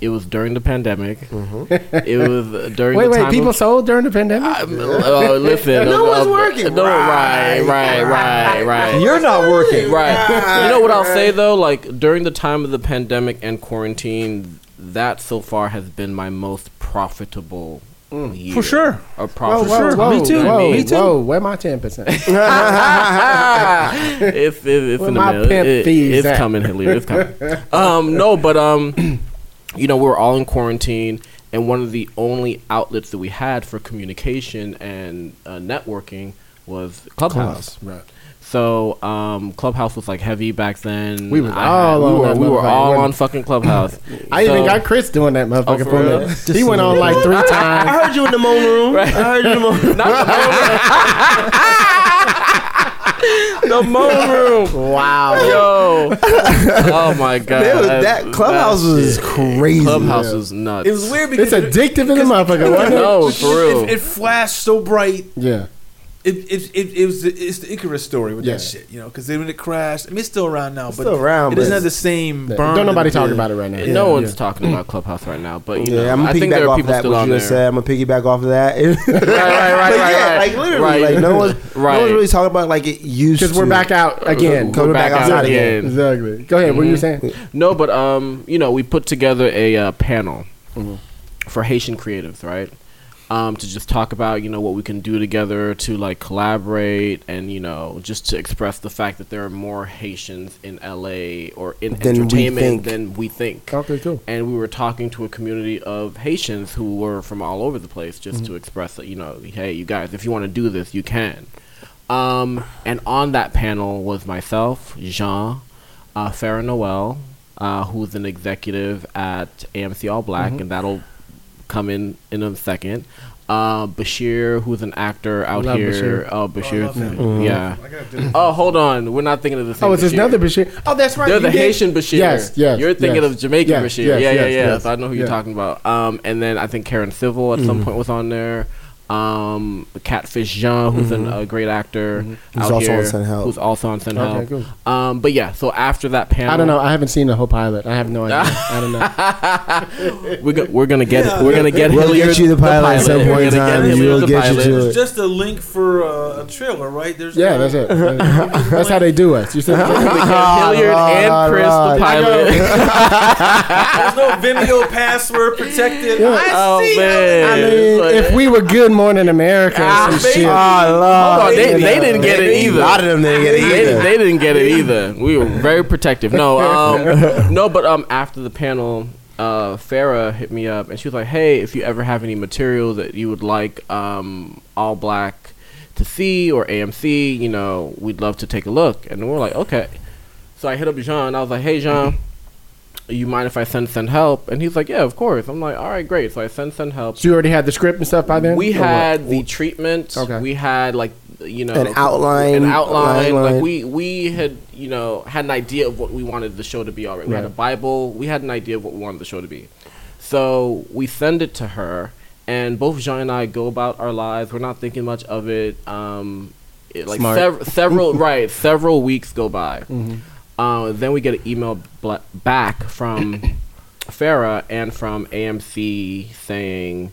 It was during the pandemic. It was uh, during Wait, the wait. People of, sold during the pandemic. Oh, listen. No uh, one's uh, working. No, Right, right, right, right, right. You're not working. Right. You know what I'll say though? Like during the time of the pandemic and quarantine, that so far has been my most profitable year. For sure. Or Whoa, profitable. whoa, sure. whoa, Me too. Whoa, Me too. Whoa, where my ten percent? it's it's, it's in the my mail. pimp It- fees it's at? coming, Hilliard. It's coming. um, no, but um, you know, we were all in quarantine, and one of the only outlets that we had for communication and uh, networking was Clubhouse. Right. So um, Clubhouse was like heavy back then. We all we on were, that we were all on fucking Clubhouse. I even got Chris doing that motherfucker Oh, for real? me. He went on like three times. I heard you in the moan room. I heard you in the moan room. the moan room. Wow. Yo. Oh my god. It was- that clubhouse was crazy. Clubhouse was nuts. It was weird because It's addictive in the motherfucker, wasn't it? No, for real. It, it flashed so bright. Yeah. It, it, it, it was the, it's the Icarus story with Yeah. that shit, you know, because then when it crashed, I mean, it's still around now, but still around, It doesn't but have the same Yeah. burn. Don't nobody that talk about it right now. no Yeah. one's talking about Clubhouse right now, but you Yeah, know, I'm gonna think piggyback off people that. What you there. just said, I'm gonna piggyback off of that. Right, right, right, But right, yeah, right. like literally, Right. like no one's, no one's really talking about like it used. Because we're back out again. Coming back outside again. Exactly. Go ahead. What were you saying? No, but um, you know, we put together a uh, panel Mm-hmm. for Haitian creatives, right? Um, to just talk about you know what we can do together to like collaborate and you know just to express the fact that there are more Haitians in LA or in Than entertainment think. than we think. Okay, cool. And we were talking to a community of Haitians who were from all over the place just to express that you know, hey, you guys, if you want to do this, you can. Um, and on that panel was myself, Jean, uh, Farah Noel, uh, who's an executive at AMC All Black, and that'll come in in a second. Uh, Bashir, who's an actor out Love here. Bashir. Oh, Bashir. love him. Yeah. I gotta do Oh, hold on. We're not thinking of the same. Oh, it's Bashir. another Bashir. Oh, that's right. They're the did- Haitian Bashir. Yes, yes. You're thinking yes. of Jamaican Yes, Bashir. yes, yeah, yeah, yes, yeah. yes. So I know who you're talking about. Um, and then I think Karen Civil at Mm-hmm. some point was on there. Um, Catfish Jean, who's an, a great actor Mm-hmm. Who's out also here, on Send Help. who's also on Send Okay, Help. cool. Um, but yeah, so after that panel, I don't know. I haven't seen the whole pilot. I have no idea. I don't know. We're, go- we're gonna get it. we're gonna get We'll Hilliard get you the pilot at some We're point in gonna time. get and We'll the get you pilot. to It's it. just a link for uh, a trailer, right? There's Yeah, that's it. That's how they do us. You said We get Hilliard and Chris the pilot. There's no Vimeo password protected. I oh see. man! I mean, if we were Good Morning America Ah, or some shit. Oh, Hold on, they, they didn't get it either. A lot of them didn't get it they, either. they didn't get it either. We were very protective. No, um, no, but um, after the panel, uh, Farah hit me up and she was like, "Hey, if you ever have any material that you would like um, all black to see or AMC, you know, we'd love to take a look." And we're like, "Okay." So I hit up Jean. I was like, "Hey, Jean." You mind if I send send help? And he's like, yeah, of course. I'm like, all right, great. So I send send help. So you already had the script and stuff by then? We Or what? had the treatment. Okay. We had like you know An outline, An outline. outline. Like we we had you know had an idea of what we wanted the show to be already. We had a Bible. We had an idea of what we wanted the show to be. So we send it to her, and both Jean and I go about our lives. We're not thinking much of it. Um, it, like sev- several right, several weeks go by. Uh, then we get an email bla- back from Farah and from AMC saying,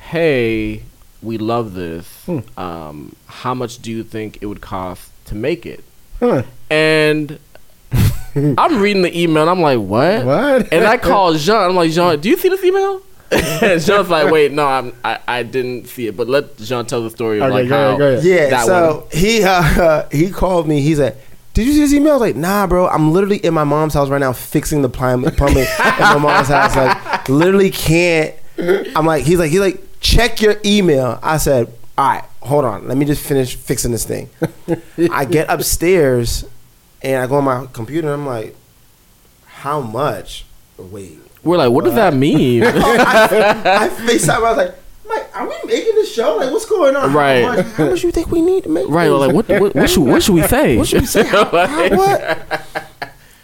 "Hey, we love this. Hmm. Um, how much do you think it would cost to make it?" Huh. And I'm reading the email and I'm like, "What?" What? And I call Jean. I'm like, "Jean, do you see this email?" and Jean's like, "Wait, no, I'm, I I didn't see it, but let Jean tell the story of Okay, like go how ahead, go ahead. Yeah, that so one. he uh, he called me. He's like, "Did you see his email?" I was like, "Nah, bro. I'm literally in my mom's house right now fixing the plumbing plumbing at my mom's house. Like, literally can't." I'm like, he's like, he's like, check your email. I said, "All right, hold on. Let me just finish fixing this thing." I get upstairs and I go on my computer. and I'm like, "How much?" Wait. We're like, "What does that mean?" I FaceTime. I was like. Like, are we making the show? Like, what's going on? Right. How much, how much you think we need to make? right? this? We're like, "What what, what, should, what should we say?" What should we say? How- how- what?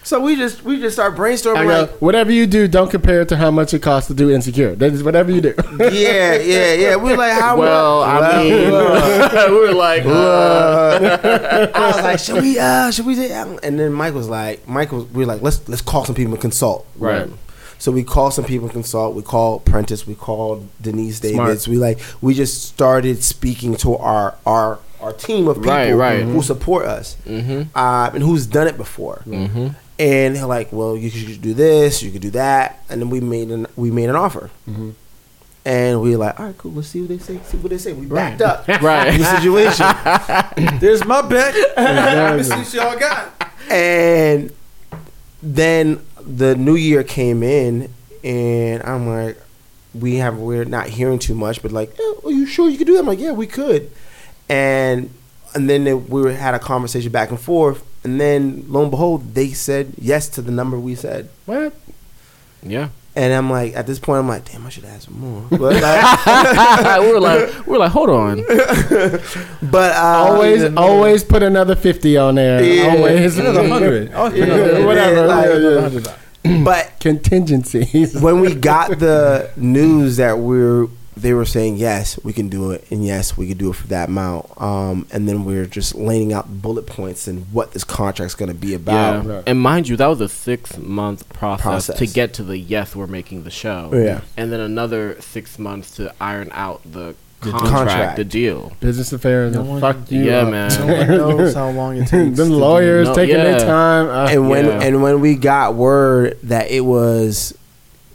So we just we just start brainstorming I go, like, whatever you do, don't compare it to how much it costs to do Insecure. That is whatever you do. yeah, yeah, yeah. We're like, how Well, much? I mean, we were like, uh, I was like, should we? Uh, should we? do- And then Mike was like, Mike was. We are like, let's let's call some people and consult. Right. So we called some people and consult. We called Prentice. We called Denise Smart. We like we just started speaking to our our our team of people Right, right. who support us mm-hmm, uh, and who's done it before. mm-hmm. And they're like, well, you could do this, you could do that, and then we made an we made an offer. Mhm. And we were like, all right, cool. Let's see what they say. See what they say. We backed up Right. in the situation. There's my bet. Let me see what y'all got. And then the new year came in, and I'm like, we have we're not hearing too much, but like, oh, are you sure you could do that? I'm like, yeah, we could. And and then it, we had a conversation back and forth, and then lo and behold, they said yes to the number we said. what? Yeah. And I'm like, at this point, I'm like, damn, I should ask for more. But like, we were like, we were like, hold on. but uh, always, always put another fifty on there. Yeah. Always Another hundred. Oh, Yeah, another- whatever. like- Yeah, yeah. but Contingencies. when we got the news that we're they were saying yes we can do it and yes we could do it for that amount um, and then we are just laying out bullet points and what this contract's going to be about Yeah. And mind you, that was a six month process, Process. to get to the yes, we're making the show. Yeah. And then another six months to iron out the The contract, contract. the deal. Business affairs. No and one- fuck you. Yeah, up. man. No one knows how long it takes. Them lawyers No, taking their time. Uh, and when Yeah. and when we got word that it was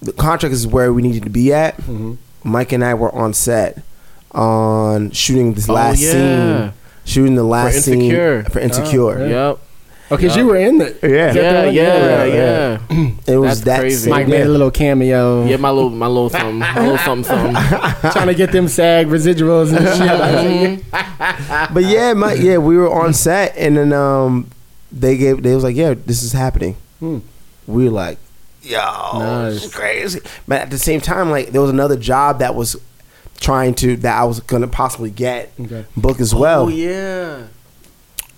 the contract is where we needed to be at mhm. Mike and i were on set on shooting this last oh, yeah. scene shooting the last Insecure. scene for insecure yeah. Yep. Oh, because you were in it. yeah, Yeah, that yeah, the yeah. it was That's that crazy. Mike made a little cameo. Yeah, my little, my little something, my little something, something. trying to get them SAG residuals and shit. But yeah, my, yeah, we were on set, and then um, they gave they was like, yeah, this is happening. Hmm. We were like, yo, Nice. this is crazy. But at the same time, like there was another job that was trying to that I was gonna possibly get Okay. book as well, Oh yeah.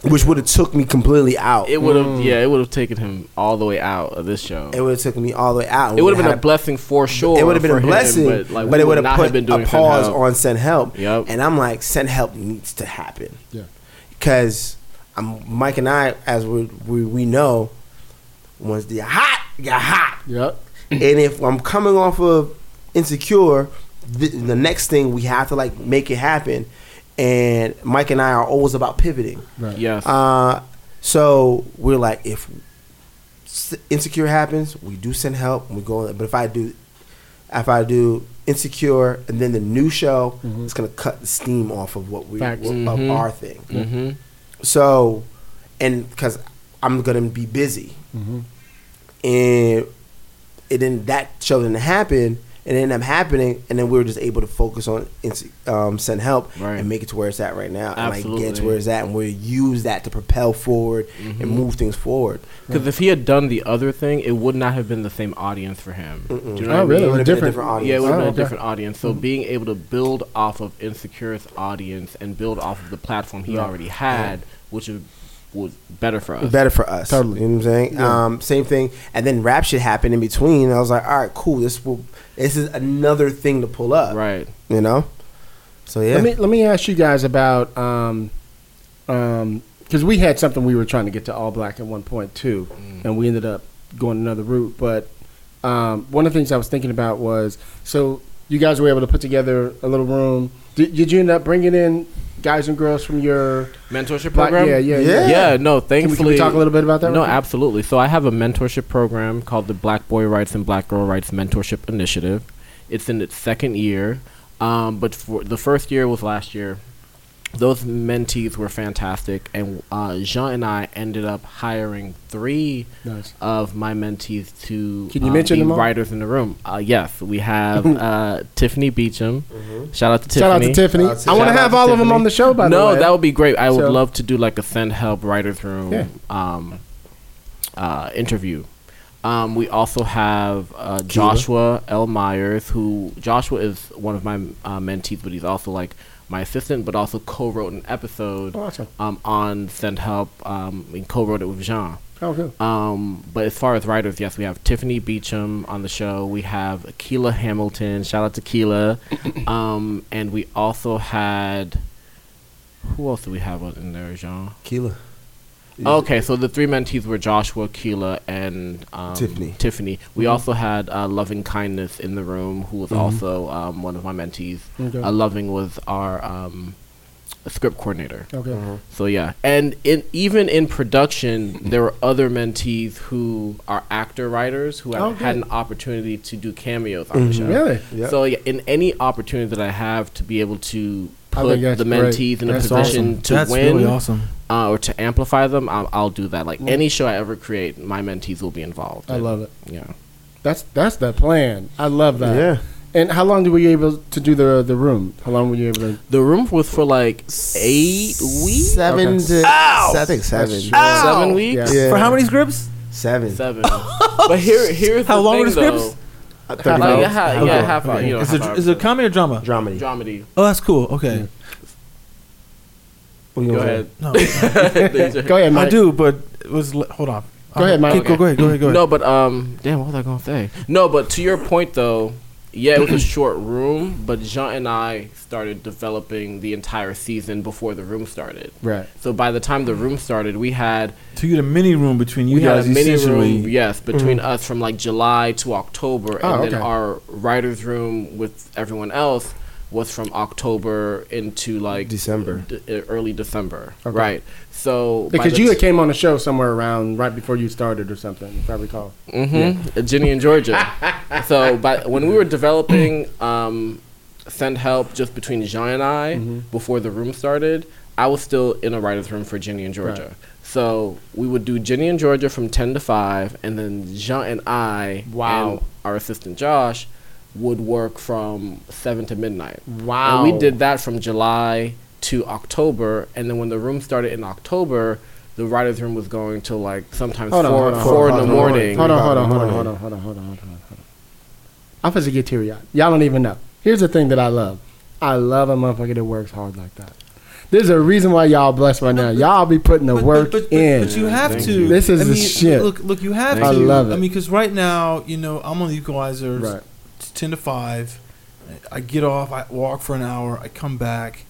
which would have took me completely out. It would have, Mm. yeah, it would have taken him all the way out of this show. It would have taken me all the way out. It would have been a blessing for sure. It would have been a blessing, but, but, like, we it would have put been doing a pause Send on send help. Yep. And I'm like, send help needs to happen. Yeah. Because I'm Mike and I, as we we, we know, once you're hot, you're hot. Yep. and if I'm coming off of insecure, the, the next thing we have to like make it happen. And Mike and I are always about pivoting. Right. Yes. Uh, so we're like, if insecure happens, we do send help. And we go. But if I do, if I do insecure, and then the new show, Mhm. it's gonna cut the steam off of what we Facts. of Mhm. our thing. mm-hmm. So, and because I'm gonna be busy, hmm and it then that show didn't happen. It ended up happening, and then we were just able to focus on um, send help Right. and make it to where it's at right now, and like get to where it's at, and we use that to propel forward Mhm. and move things forward. Because if he had done the other thing, it would not have been the same audience for him. Mm-mm. Do you know Oh, what I really? It would have been a Different- different audience. Yeah, it would have Oh, been okay. a different audience. So being able to build off of Insecure's audience and build off of the platform he Right. already had, which is was better for us. better for us. Totally. You know what I'm saying? Yeah. Um, same thing. And then rap shit happened in between. I was like, all right, cool. This will. This is another thing to pull up. Right. You know. So yeah. Let me let me ask you guys about um, um, because we had something we were trying to get to all black at one point too, and we ended up going another route. But um, one of the things I was thinking about was so you guys were able to put together a little room. Did, did you end up bringing in guys and girls from your Mentorship program. Yeah, yeah, Yeah. yeah. Yeah, no, Can we, thankfully. can we talk a little bit about that? No, real absolutely. So I have a mentorship program called the Black Boy Writes and Black Girl Writes Mentorship Initiative. It's in its second year, um, but for the first year was last year. Those mentees were fantastic, and uh, Jean and I ended up hiring three Nice. of my mentees to Can you uh, mention be them all? writers in the room. Uh, yes, we have uh, Tiffany Beecham. Shout out to Shout out Tiffany. to Tiffany. Shout out to- Tiffany. I want to have to all of them on the show. By the no, way, that would be great. I would So- love to do like a send help writers room Yeah. um, uh, interview. Um, we also have uh, Joshua L. Myers, who Joshua is one of my uh, mentees, but he's also like my assistant, but also co-wrote an episode Awesome. um, on Send Help um, and co-wrote it with Jean. Oh, cool. Um, but as far as writers, yes, we have Tiffany Beecham on the show. We have Keela Hamilton. Shout out to Keela. um, and we also had who else do we have in there, Jean? Keela. Okay, so the three mentees were Joshua, Keela, and um, Tiffany. Tiffany. We also had uh, Loving Kindness in the room, who was also um, one of my mentees. Okay. Uh, Loving was our um, script coordinator. Okay. So yeah, and in even in production, there were other mentees who are actor writers who have Okay. had an opportunity to do cameos on the show. Really? Yep. So yeah, in any opportunity that I have to be able to I put the great. mentees in a position awesome. to That's win really awesome. uh, or to amplify them, I'll, I'll do that. Mm. Like any show I ever create, my mentees will be involved. I love it. Yeah. That's that's the plan. I love that. Yeah. And how long were you able to do the the room? How long were you able to? The room was for like eight weeks, Seven Okay. to I think seven. That's seven weeks, Yeah. Yeah. For how many scripts? Seven. seven. but here, here's How the long thing, were the scripts? though. Thirty Like, minutes. yeah, ha- yeah, half hour. You know, is, half it, hour is it a comedy or drama? Dramedy. dramedy? Oh, that's cool. Okay. What you Go ahead. say? No, Go ahead, Mike. I do, but it was. Hold on. Go ahead, Mike. Keep- Go, go ahead. Go ahead. Go ahead. No, but um, damn, what was I gonna say? No, but to your point though, yeah, it was a short room, but Jean and I started developing the entire season before the room started. Right. So by the time the room started, we had So you get a mini room between you we had a mini room, yes, mm-hmm. between us from like July to October, and Oh, then our writers' room with everyone else was from October into like December. d- uh, early December, Okay. right? So Because you t- came on the show somewhere around right before you started or something, if I recall. Mm-hmm. Ginny and Georgia. so, but when we were developing um, Send Help just between Jean and I Mm-hmm. before the room started, I was still in a writer's room for Ginny and Georgia. Right. So we would do Ginny and Georgia from 10 to 5, and then Jean and I Wow. and our assistant Josh would work from 7 to midnight. Wow. And we did that from July to October, and then when the room started in October, the writer's room was going till like sometimes Hold four, hold on, four hold in the on, morning. Hold on, hold on, hold on, hold on, hold on, hold on, hold on, hold on. I'm supposed to get teary eyed. Y'all don't even know. Here's the thing that I love. I love a motherfucker that works hard like that. There's a reason why y'all blessed right now. Y'all be putting the But- work but, but, in. But you have Thank to. you. This is I the mean, shit. Look, look, you have I to. I love it. I mean, because right now, you know, I'm on the equalizers. right. It's ten to five. I get off. I walk for an hour. I come back.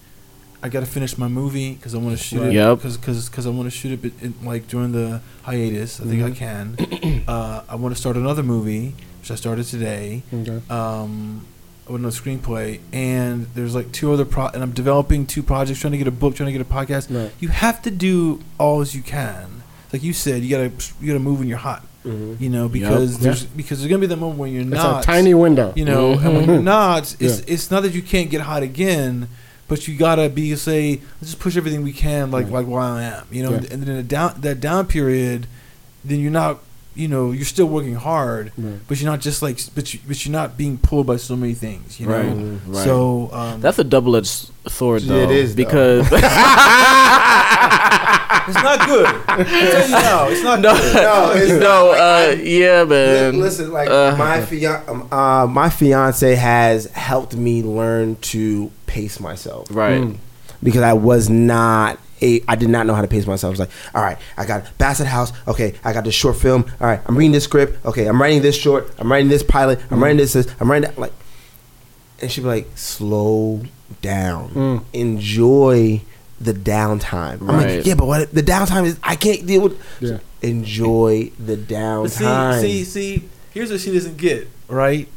I got to finish my movie because I want to shoot Right. it. Yep. Because because I want to shoot it in, like during the hiatus. I think I can. uh, I want to start another movie, which I started today. Okay. Um, with no screenplay, and there's like two other pro, and I'm developing two projects, trying to get a book, trying to get a podcast. Right. You have to do all as you can. Like you said, you gotta you gotta move when you're hot. Mm-hmm. You know, because Yep. there's because there's gonna be that moment when you're not. It's not a tiny window. you know, mm-hmm. and when you're mm-hmm. not, it's Yeah. it's not that you can't get hot again, but you gotta be say, let's just push everything we can, like Right. like while I am, you know, Yeah. and then in a down that down period, then you're not, you know, you're still working hard, Right. but you're not just like, but you, but you're not being pulled by so many things, you know. Right, right. So um, That's a double edged sword, Yeah, though. it is, though. Because it's not good. I tell you now, it's not no, good. No, it's no, uh, yeah, man. Listen, like Uh. my fian- um, uh, my fiance has helped me learn to pace myself right. Mm. because I was not. A, I did not know how to pace myself. I was like, all right, I got Bassett House. Okay, I got this short film. All right, I'm reading this script. Okay, I'm writing this short. I'm writing this pilot. I'm writing this. this I'm writing that. Like, and she'd be like, slow down. Mm. Enjoy the downtime. I'm Right. like, yeah, but what the downtime is? I can't deal with. Yeah. Enjoy the But downtime. see, see, see. Here's what she doesn't get. Right.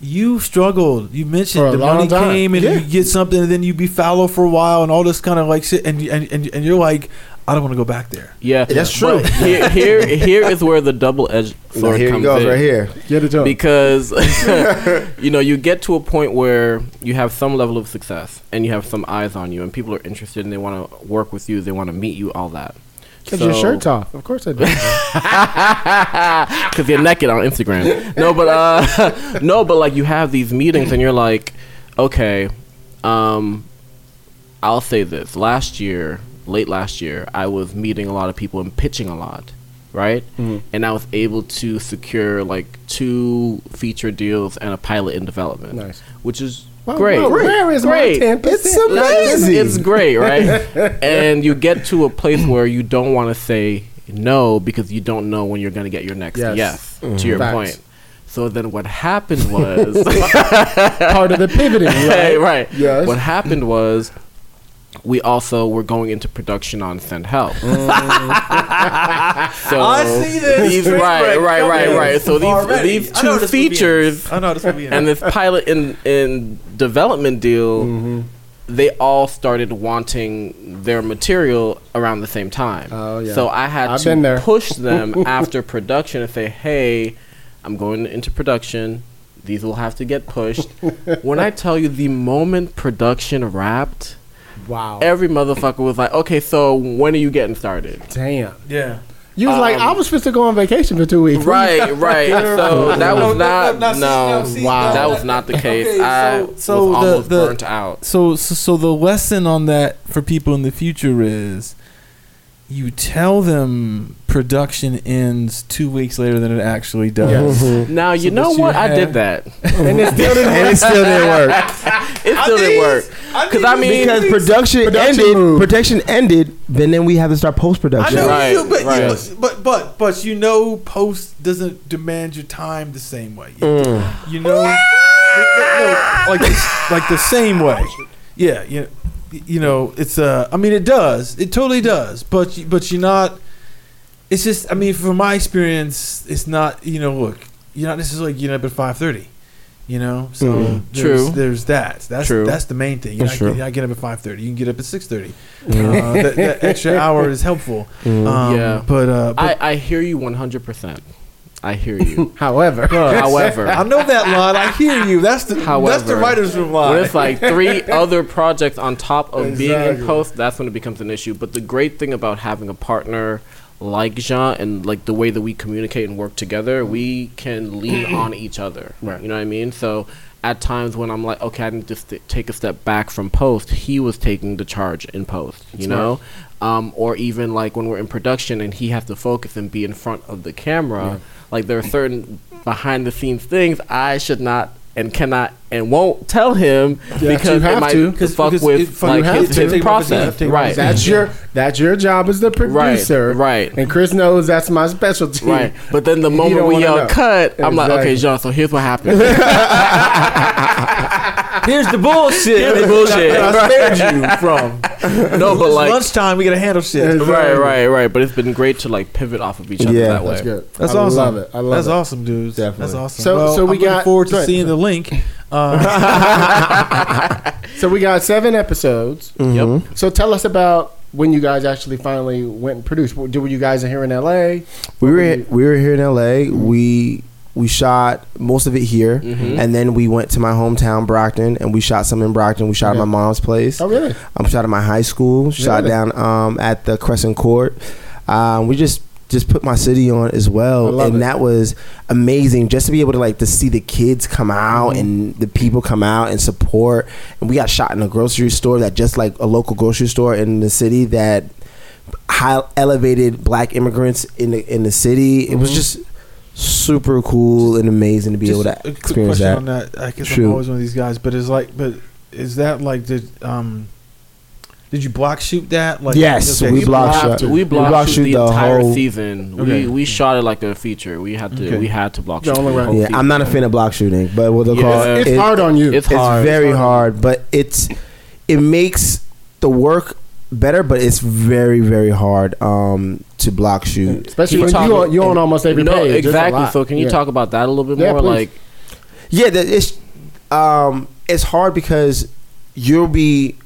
You struggled. You mentioned the money time. came and Yeah. you get something, and then you be fallow for a while, and all this kind of like shit, and and and, and you're like, I don't want to go back there. Yeah, That's true. Here, here, here is where the double edged No, sword here comes goes, in. right here. Get it to because you know you get to a point where you have some level of success and you have some eyes on you and people are interested and they want to work with you they want to meet you all that Because your shirt's off. Of course I do. because you're naked on instagram no but uh no but like you have these meetings and you're like okay um i'll say this last year late last year i was meeting a lot of people and pitching a lot right Mhm. and i was able to secure like two feature deals and a pilot in development Nice. which is Well, great well, where is Great. my 10%? It's it's, amazing. it's great, right? and you get to a place where you don't want to say no because you don't know when you're going to get your next Yes. yes, to your Facts. point. So then what happened was Part of the pivoting, right? right, right. Yes. What happened was we also were going into production on Send Help. Mm. so I see this These, right, right, right, right. So these already. these two this features I know this and this pilot in in development deal, Mm-hmm. they all started wanting their material around the same time. Oh, yeah. So I had I've to push them after production and say, "Hey, I'm going into production. These will have to get pushed." when I tell you, the moment production wrapped, Wow. every motherfucker was like, "Okay, so when are you getting started?" Damn. yeah. You was like, Um, I was supposed to go on vacation for two weeks. Right, right. So that was not no, no, no. no, Wow. That was not the case. Okay, I so- so was the- almost the- burnt out. So, so, so the lesson on that for people in the future is you tell them production ends two weeks later than it actually does. Now you So know that you what I did that. and it still didn't and it still didn't work It still didn't work. Because I mean, because production, Production ended. moved. Production ended. Then then we have to start post production. I production. know Right, you but, right. you, but but but you know, post doesn't demand your time the same way. You, Mm. you know, like the, like the same way. Yeah, you you know, it's uh, I mean, it does, it totally does, but you- but you're not. It's just, I mean, from my experience, it's not. You know, look, you're not necessarily getting up at five thirty. You know, so Mhm. there's, True. There's that. That's True. that's the main thing. You're That's not, true. you're not getting up at five thirty. You can get up at six thirty. Uh, that, that extra hour is helpful. Mhm. Um, Yeah. but uh, but I, I hear you 100%. I hear you. However, However, I know that line. I hear you. That's the that's the However, writers' room when line. it's like three other projects on top of being in post, that's when it becomes an issue. But the great thing about having a partner like Jean and like the way that we communicate and work together, we can lean on each other. Right. You know what I mean? So at times when I'm like, okay, I need to st- take a step back from post, he was taking the charge in post. You know. Um, or even like when we're in production and he has to focus and be in front of the camera, like there are certain behind the scenes things I should not and cannot and won't tell him you because have it might to. fuck because with it- fuck- like you have his, to. his Take him off his process. leave, take him Right. that's mm-hmm. your that's your job as the producer, right. And Chris knows that's my specialty. Right, but then the moment we wanna yell know. cut, I'm like, okay, John. So here's what happened. Here's the bullshit. Here's the bullshit. that I spared you from. no, but like, lunchtime, we gotta handle shit. right, right, right. But it's been great to like pivot off of each other Yeah. that way. That's good. That's I awesome. love it. I love That's it. awesome, dudes. Definitely. That's awesome. So- well, so we I'm got- forward to ahead. seeing the link. Uh, So we got seven episodes. Yep. So tell us about when you guys actually finally went and produced. Were were you guys are here in L.A.? We were in, we were here in LA. We we shot most of it here, Mhm. and then we went to my hometown Brockton, and we shot some in Brockton. We shot Okay. at my mom's place. Oh, really? I'm shot at my high school. Shot Really? down um, at the Crescent Court. Um, we just just put my city on as well, and it. that was amazing. Just to be able to like to see the kids come out Mm-hmm. and the people come out and support. And we got shot in a grocery store that just like a local grocery store in the city that high elevated black immigrants in the in the city. It was Mhm. just super cool and amazing to be just able a to quick experience question that. on that. I guess Shoot. I'm always one of these guys, but is like, but is that like did um, did you block shoot that? Like Yes, okay, we block blocked shot. it. We block, block shoot shoot the, the entire whole- season. Okay. We we shot it like a feature. We had to Okay. we had to block The shoot. only the Yeah, season. I'm not a fan of block shooting, but what they Yeah. call It's It's it- hard on you. It's it's hard. very It's hard. hard, but it's it makes the work better, but it's very very hard um, to block shoot. Especially when you talk- you on, you on almost every no, page. Exactly. So can you Yeah. talk about that a little bit Yeah, more? please. Like Yeah, that it's um, it's hard because you'll be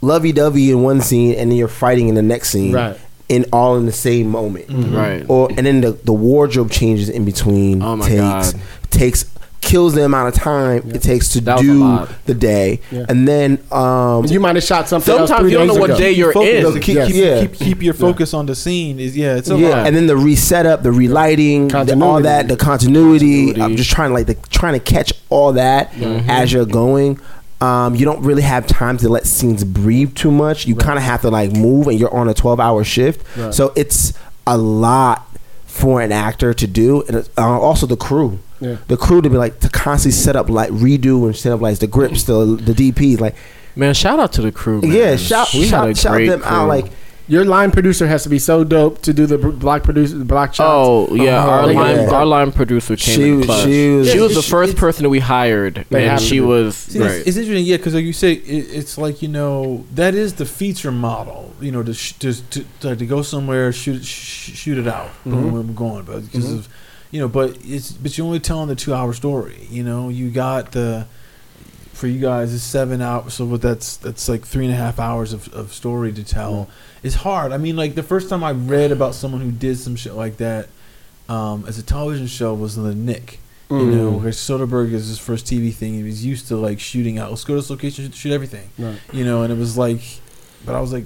lovey dovey in one scene and then you're fighting in the next scene, Right. in all in the same moment. right. Or and then the, the wardrobe changes in between Oh my takes God. takes kills the amount of time Yeah. it takes to That do the day, Yeah. and then um, You might have shot something. else Sometimes three you don't days know what ago. day you're Focus- in. no, keep, Yes. keep, Yeah. keep, keep your focus on the scene. Is yeah, it's a yeah, lot. and then the reset up, the relighting, the, all that, the continuity. Continuity. I'm just trying to like the, trying to catch all that as you're going. Um, you don't really have time to let scenes breathe too much. You kind of have to like move, and you're on a 12 hour shift, Right. so it's a lot for an actor to do, and it's, uh, also the crew. Yeah. The crew to be like to constantly set up like redo and set up like the grips, the the DPs, like Man, shout out to the crew. Man. yeah, shout We had shout, a shout great them out. Like Your line producer has to be so dope to do the block producer, the block shots. Oh, oh yeah, Oh, our yeah. line our line producer came She in was- clutch. she was- She was the first person that we hired, and she be. was See, great. it's, it's interesting, yeah, because like you say, it, it's like you know that is the feature model. You know, to sh- to, to, to to go somewhere, shoot sh- shoot it out, mm-hmm. boom, I'm going, but because mm-hmm. of you know, but it's but you're only telling the two hour story. You know, you got the for you guys it's seven hours, so what that's that's like three and a half hours of, of story to tell. It's hard. I mean, like the first time I read about someone who did some shit like that um, as a television show was the Knick. You know, because Soderbergh is his first TV thing. He was used to like shooting out. Let's go to this location, shoot everything. Right. You know, and it was like, but I was like,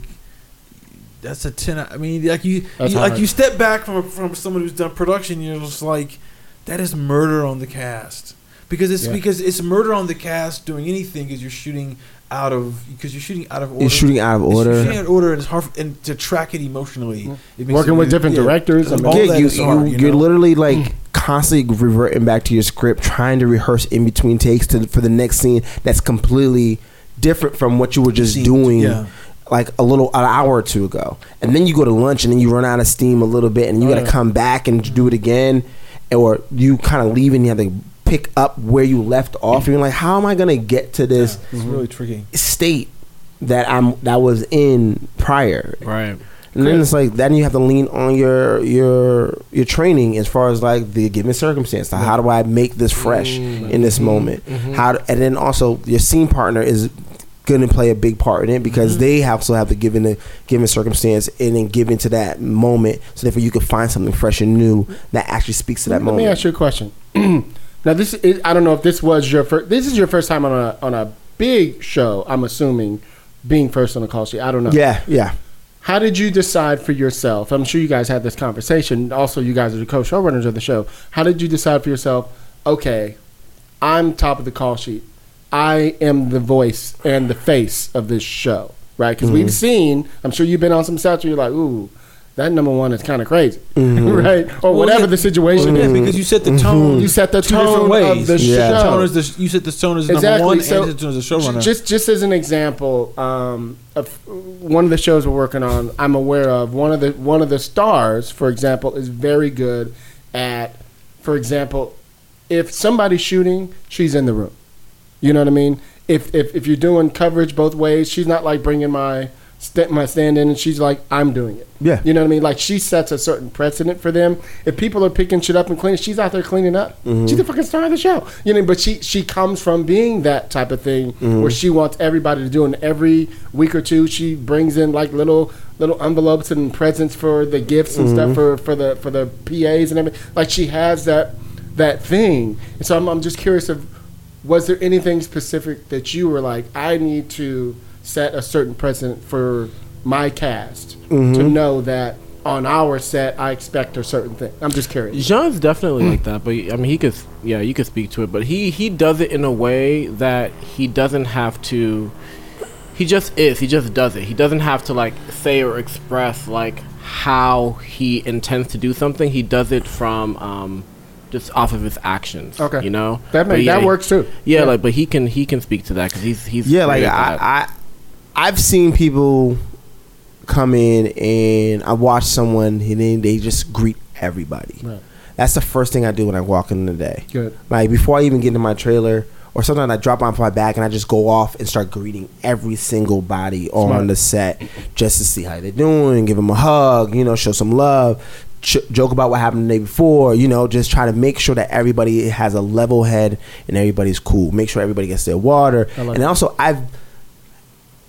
that's a ten. I mean, like you, you like you step back from from someone who's done production. You're just like, that is murder on the cast because it's Yeah. because it's murder on the cast doing anything because you're shooting out of because you're shooting out of order. You're shooting out of order. You're shooting out of order, and it's hard for, and to track it emotionally. Mm-hmm. It makes Working it with really- different yeah. directors, I mean- All yeah, that you, is hard, you, you are know? literally mm. like constantly reverting back to your script, trying to rehearse in between takes to for the next scene that's completely different from what you were just Scene, doing. yeah. Like a little an hour or two ago, and then you go to lunch, and then you run out of steam a little bit, and you got to come back and do it again, or you kind of leave and you have to pick up where you left off. And you're like, how am I gonna get to this It's really tricky. state that I'm that was in prior? right. And then it's like then you have to lean on your your your training as far as like the given circumstance. Like, how do I make this fresh mm. in this moment? Mm-hmm. How do, and then also your scene partner is going to play a big part in it because mm-hmm. they also have to give in the given circumstance and then give into that moment. So therefore, you can find something fresh and new that actually speaks to that Let me moment. ask you a question. now, this is, I don't know if this was your first. This is your first time on a on a big show. I'm assuming being first on the call sheet. I don't know. Yeah, yeah. How did you decide for yourself? I'm sure you guys had this conversation. Also, you guys are the co-showrunners of the show. How did you decide for yourself? Okay, I'm top of the call sheet. I am the voice and the face of this show, right? Because we've mm-hmm. seen. I'm sure you've been on some sets where you're like, ooh, that number one is kind of crazy, mm-hmm. right? Or Well, whatever yeah. the situation Yeah, is. because you set the mm-hmm. tone. You set the two different tone ways. of the Yeah. The show. tone is the, you set the tone as number one So, and the tone as a showrunner. Just just as an example, um, of one of the shows we're working on, I'm aware of one of the one of the stars, for example, is very good at, for example, if somebody's shooting, she's in the room. You know what I mean? If if if you're doing coverage both ways, she's not like bringing my st- my stand in, and she's like, I'm doing it. Yeah. You know what I mean? Like she sets a certain precedent for them. If people are picking shit up and cleaning, she's out there cleaning up. Mm-hmm. She's the fucking star of the show. You know, but she she comes from being that type of thing mm-hmm. where she wants everybody to do. And every week or two, she brings in like little little envelopes and presents for the gifts and stuff mm-hmm. for for the for the PAs and everything. Like she has that that thing. And so I'm I'm just curious of was there anything specific that you were like, I need to set a certain precedent for my cast to know that on our set I expect a certain thing. I'm just curious. Jean's definitely like that, but I mean, he could, yeah, you could speak to it, but he he does it in a way that he doesn't have to. He just is. He just does it. He doesn't have to like say or express like how he intends to do something. He does it from um, just off of his actions. Okay. you know That may, yeah, that works too. Yeah, like, but he can he can speak to that because he's he's Yeah, like great at that. I, I, I've seen people come in and I watch someone and then they just greet everybody. Right. That's the first thing I do when I walk in the day. Good. Like before I even get into my trailer, or sometimes I drop off my back and I just go off and start greeting every single body on the set just to see how they're doing, give them a hug, you know, show some love, ch- joke about what happened the day before, you know, just try to make sure that everybody has a level head and everybody's cool. Make sure everybody gets their water, and also I've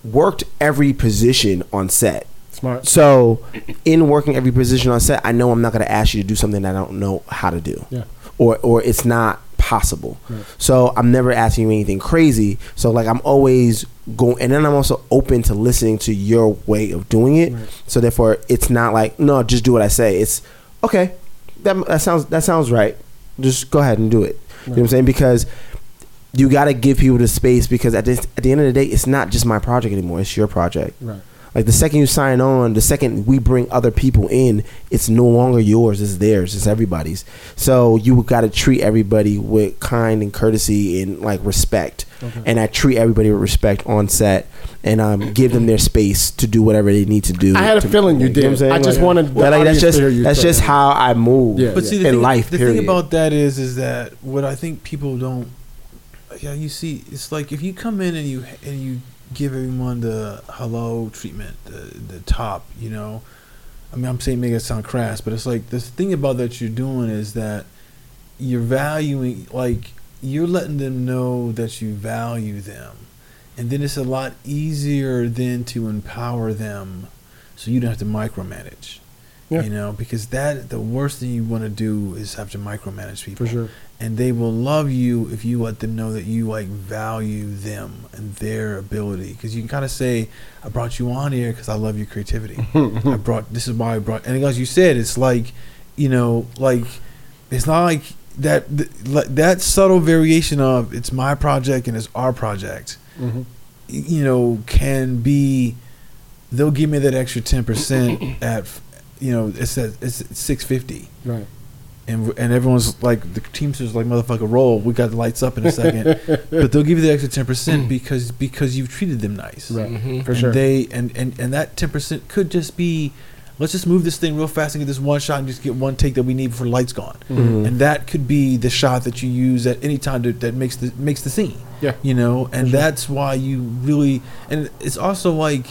worked every position on set. Smart. So, in working every position on set, I know I'm not going to ask you to do something that I don't know how to do, Yeah. or or it's not possible. So I'm never asking you anything crazy. So like I'm always going, and then I'm also open to listening to your way of doing it. So therefore, it's not like no, just do what I say. It's okay. That that sounds that sounds right. Just go ahead and do it. You know what I'm saying? Because you got to give people the space because at this, at the end of the day, it's not just my project anymore. It's your project. Right. Like the second you sign on, the second we bring other people in, it's no longer yours, it's theirs, it's everybody's. So you got to treat everybody with kind and courtesy and like respect. Okay. And I treat everybody with respect on set and um, give them their space to do whatever they need to do. I had a to- feeling you know did. what I'm? I just Like- wanted the But like that's audience to just hear you that's say just that. how I move Yeah. But see, the in thing, life. the period. thing about that is, is that what I think people don't. Yeah, you see, it's like if you come in and you and you give everyone the hello treatment, the the top, you know. I mean, I'm saying make it sound crass, but it's like the thing about that you're doing is that you're valuing, like you're letting them know that you value them, and then it's a lot easier then to empower them, so you don't have to micromanage. Yeah. You know, because that the worst thing you want to do is have to micromanage people For sure. And they will love you if you let them know that you like value them and their ability because you can kind of say i brought you on here because i love your creativity i brought this is why i brought and as you said it's like you know like it's not like that th- that subtle variation of it's my project and it's our project Mhm. you know can be they'll give me that extra 10% at you know it's at it's 650 Right. And and everyone's like the teamsters like motherfucker roll. We got the lights up in a second, but they'll give you the extra ten percent because because you've treated them nice. Right. Mhm. For and sure. They and and and that ten percent could just be, let's just move this thing real fast and get this one shot and just get one take that we need before the lights gone. Mm-hmm. And that could be the shot that you use at any time to, that makes the makes the scene. Yeah. You know, and that's why you really and it's also like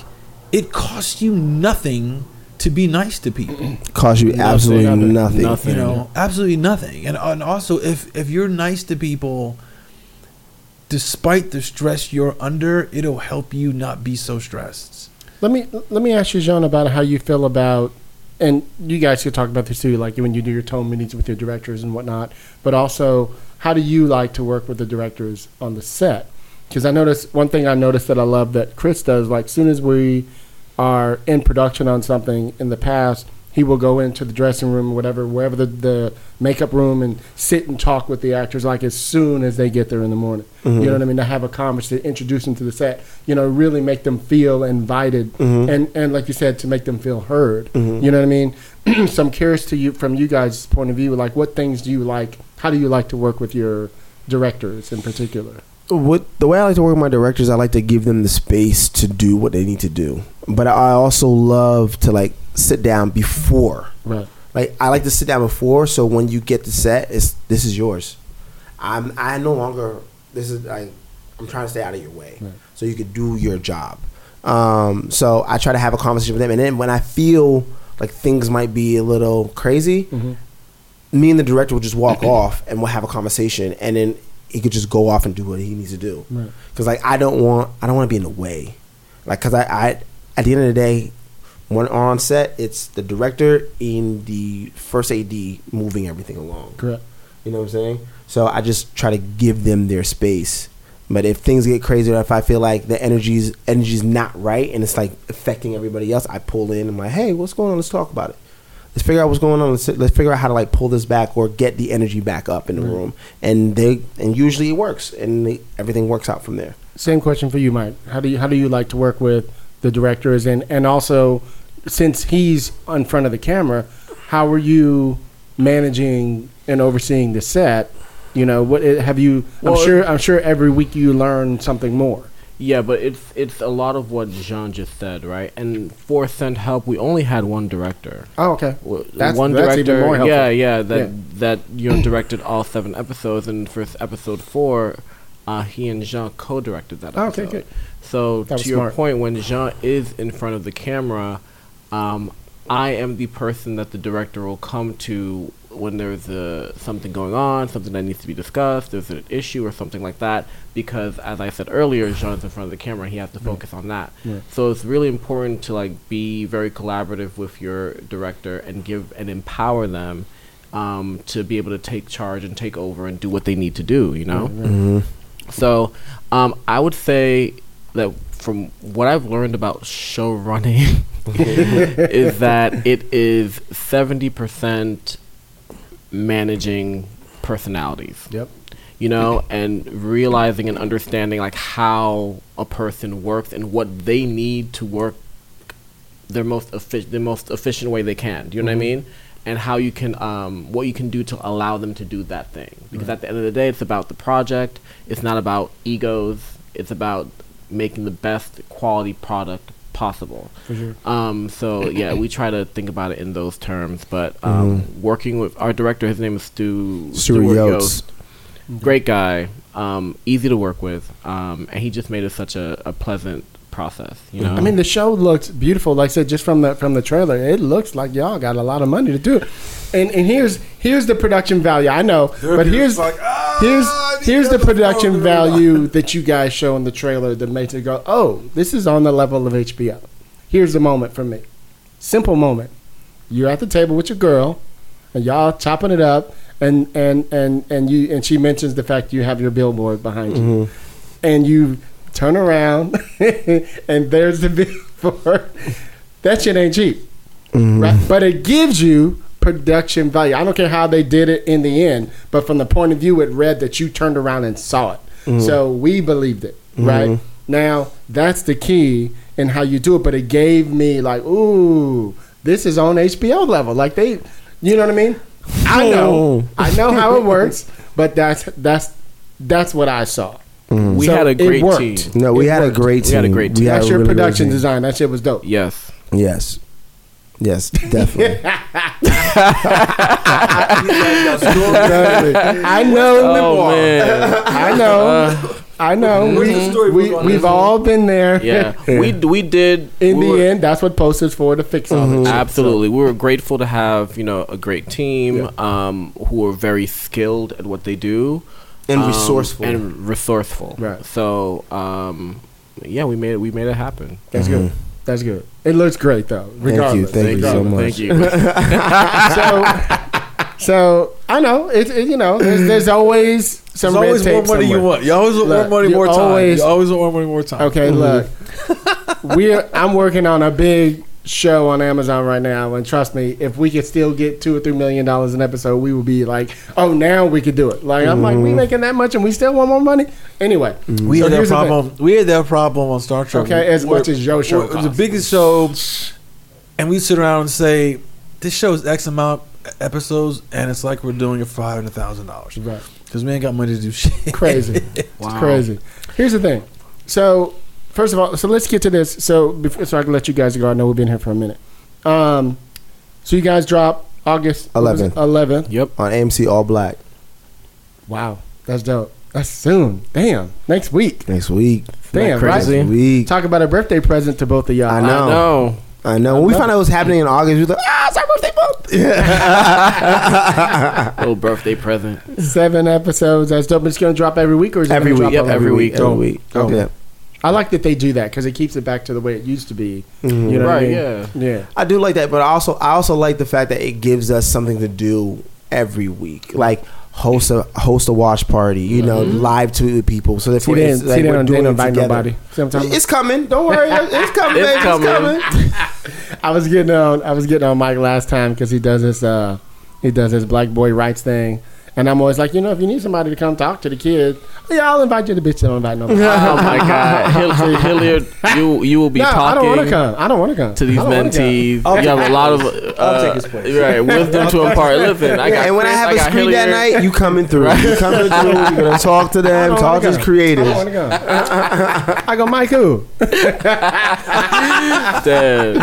it costs you nothing to be nice to people. cost you absolutely Nothing. nothing. Nothing. You know, absolutely nothing. And and also, if if you're nice to people, despite the stress you're under, it'll help you not be so stressed. Let me let me ask you, John about how you feel about, and you guys could talk about this too, like when you do your tone meetings with your directors and whatnot. But also, how do you like to work with the directors on the set? Because I noticed one thing I noticed that I love that Chris does. Like, soon as we are in production on something in the past, he will go into the dressing room, whatever, wherever the, the makeup room, and sit and talk with the actors like as soon as they get there in the morning. You mm-hmm. know what I mean? To have a conversation, introduce them to the set. You know, really make them feel invited, mm-hmm. and and like you said, to make them feel heard. Mm-hmm. You know what I mean? so I'm curious to you from you guys' point of view, like what things do you like? How do you like to work with your directors in particular? What the way I like to work with my directors, I like to give them the space to do what they need to do. But I also love to like sit down before. Right. Like I like to sit down before, so when you get the set, it's this is yours. I'm I no longer this is like I'm trying to stay out of your way, Right. so you could do your job. Um, so I try to have a conversation with them, and then when I feel like things might be a little crazy, Mhm. me and the director will just walk off, and we'll have a conversation, and then he could just go off and do what he needs to do. Right. Because like I don't want I don't want to be in the way, like because I, I at the end of the day, when on set, it's the director in the first AD moving everything along. Correct. You know what I'm saying? So I just try to give them their space. But if things get crazy, or if I feel like the energy's energy's not right and it's like affecting everybody else, I pull in. And I'm like, hey, what's going on? Let's talk about it. Let's figure out what's going on. Let's, let's figure out how to like pull this back or get the energy back up in the Right. room. And they and usually it works, and they, everything works out from there. Same question for you, Mike. How do you how do you like to work with the directors and and also since he's in front of the camera, how are you managing and overseeing the set? You know, what have you? Well, I'm sure I'm sure every week you learn something more. Yeah, but it's it's a lot of what Jean just said, right? And for Send Help, we only had one director. Oh, okay. That's- one that's even director, more helpful. yeah, yeah, that Yeah. that you know directed all seven episodes, and for episode four, uh, he and Jean co-directed that Oh, episode. okay, good. So to your smart. point, when Jean is in front of the camera, um, I am the person that the director will come to when there's a, something going on, something that needs to be discussed, there's an issue or something like that. Because as I said earlier, Jean's in front of the camera, he has to focus on that. Right. So it's really important to like be very collaborative with your director and give and empower them um, to be able to take charge and take over and do what they need to do. You know. So um, I would say that from what I've learned about show running is that it is seventy percent managing personalities Yep. you know, and realizing and understanding like how a person works and what they need to work their most efficient the most efficient way they can. Do you know what I mean? And how you can um, what you can do to allow them to do that thing. Because at the end of the day, it's about the project. It's not about egos. It's about making the best quality product possible. For sure. Um, so yeah, we try to think about it in those terms. But um, working with our director, his name is Stu Stuart Yost. Great guy, um, easy to work with, um, and he just made it such a, a pleasant process. You know, I mean, the show looks beautiful. Like I said, just from the from the trailer, it looks like y'all got a lot of money to do it. And and here's here's the production value. I know, but here's "Ah, here's ah, here's the production value that you guys show in the trailer that makes it go, oh, this is on the level of HBO. Here's the moment for me. Simple moment. You're at the table with your girl, and y'all chopping it up, and and and and you and she mentions the fact you have your billboard behind you, mm-hmm. and you turn around, and there's the billboard. that shit ain't cheap, mm-hmm. right? But it gives you production value. I don't care how they did it in the end, but from the point of view, it read that you turned around and saw it. Mm-hmm. So we believed it, mm-hmm. right? Now that's the key in how you do it. But it gave me like, ooh, this is on HBO level. Like they, you know what I mean? I know, I know how it works, but that's that's that's what I saw. Mm-hmm. we So had a great team. No, we It had a great team. We had a great team. That's your really great production team. design. That shit was dope. Yes. Yes. Yes, definitely. I know. Oh man. I know. I know. We, the story we, book on we've all been there. Yeah. We we did In we the were- end, that's what posters for to fix all this. shit. Absolutely, we were grateful to have you know a great team um, who were very skilled at what they do And um, resourceful. and resourceful. Right. So um, yeah, we made it. We made it happen. That's good. That's good. It looks great though. Regardless. Thank you so Regardless. much. Thank you. so, so I know it's it, you know there's, there's always some There's always red more tape money you want. You always want Look, more money, you more time. always- you always want more money, more time. Okay, mm-hmm. look, we're I'm working on a big show on Amazon right now, and trust me, if we could still get two or three million dollars an episode, we would be like, oh, now we could do it. Like I'm like, we mm-hmm. making that much, and we still want more money. Anyway, mm-hmm. We so had that here's the problem. We had that problem on Star Trek. Okay, as Where- much as your show where it was the biggest show, and we sit around and say, "This show is X amount episodes," and it's like we're doing it for five hundred thousand dollars Right. because we ain't got money to do shit. crazy. Wow. It's crazy. Here's the thing. So first of all, so let's get to this. So before, so I can let you guys go. I know we've been here for a minute. Um, so you guys drop August 11th. 11th. Yep. On AMC All Black Wow, that's dope. That's soon. Damn, next week. next week. Damn, crazy? right? Next week. Talk about a birthday present to both of y'all. I I know. know. I know. When we found out it was happening in August, we was like, ah, it's our birthday month. Yeah. Little birthday present. Seven episodes. That's dope. It's gonna drop every week, or is it every week. drop Yep, all every over? week. Every week. Dope. Yeah. I like that they do that because it keeps it back to the way it used to be. You know what I Right, mean? yeah. Yeah. I do like that, but I also I also like the fact that it gives us something to do every week, like host a host a watch party, you know, live to the people. So if therefore, they it's didn't, like we're doing it invite together. nobody. See what I'm talking about? It's coming. Don't worry. It's coming. It's baby. coming. It's coming. I was getting on. I was getting on Mike last time because he does this. Uh, he does his Black Boy Writes thing, and I'm always like, you know, if you need somebody to come talk to the kid, yeah, I'll invite you. To the bitch don't invite nobody. Oh my God, Hill- Hilliard, you you will be no, I talking. don't want to come. I don't want to come to these I don't wanna mentees. I'll you have take a lot of his- uh, I'll take his place. right wisdom to impart. Listen, I got and when I have a got screen that night, you coming through. You coming through. You're gonna talk to them, talk to wanna his come. I don't creators. want to come. I go, Mike, who? Dead.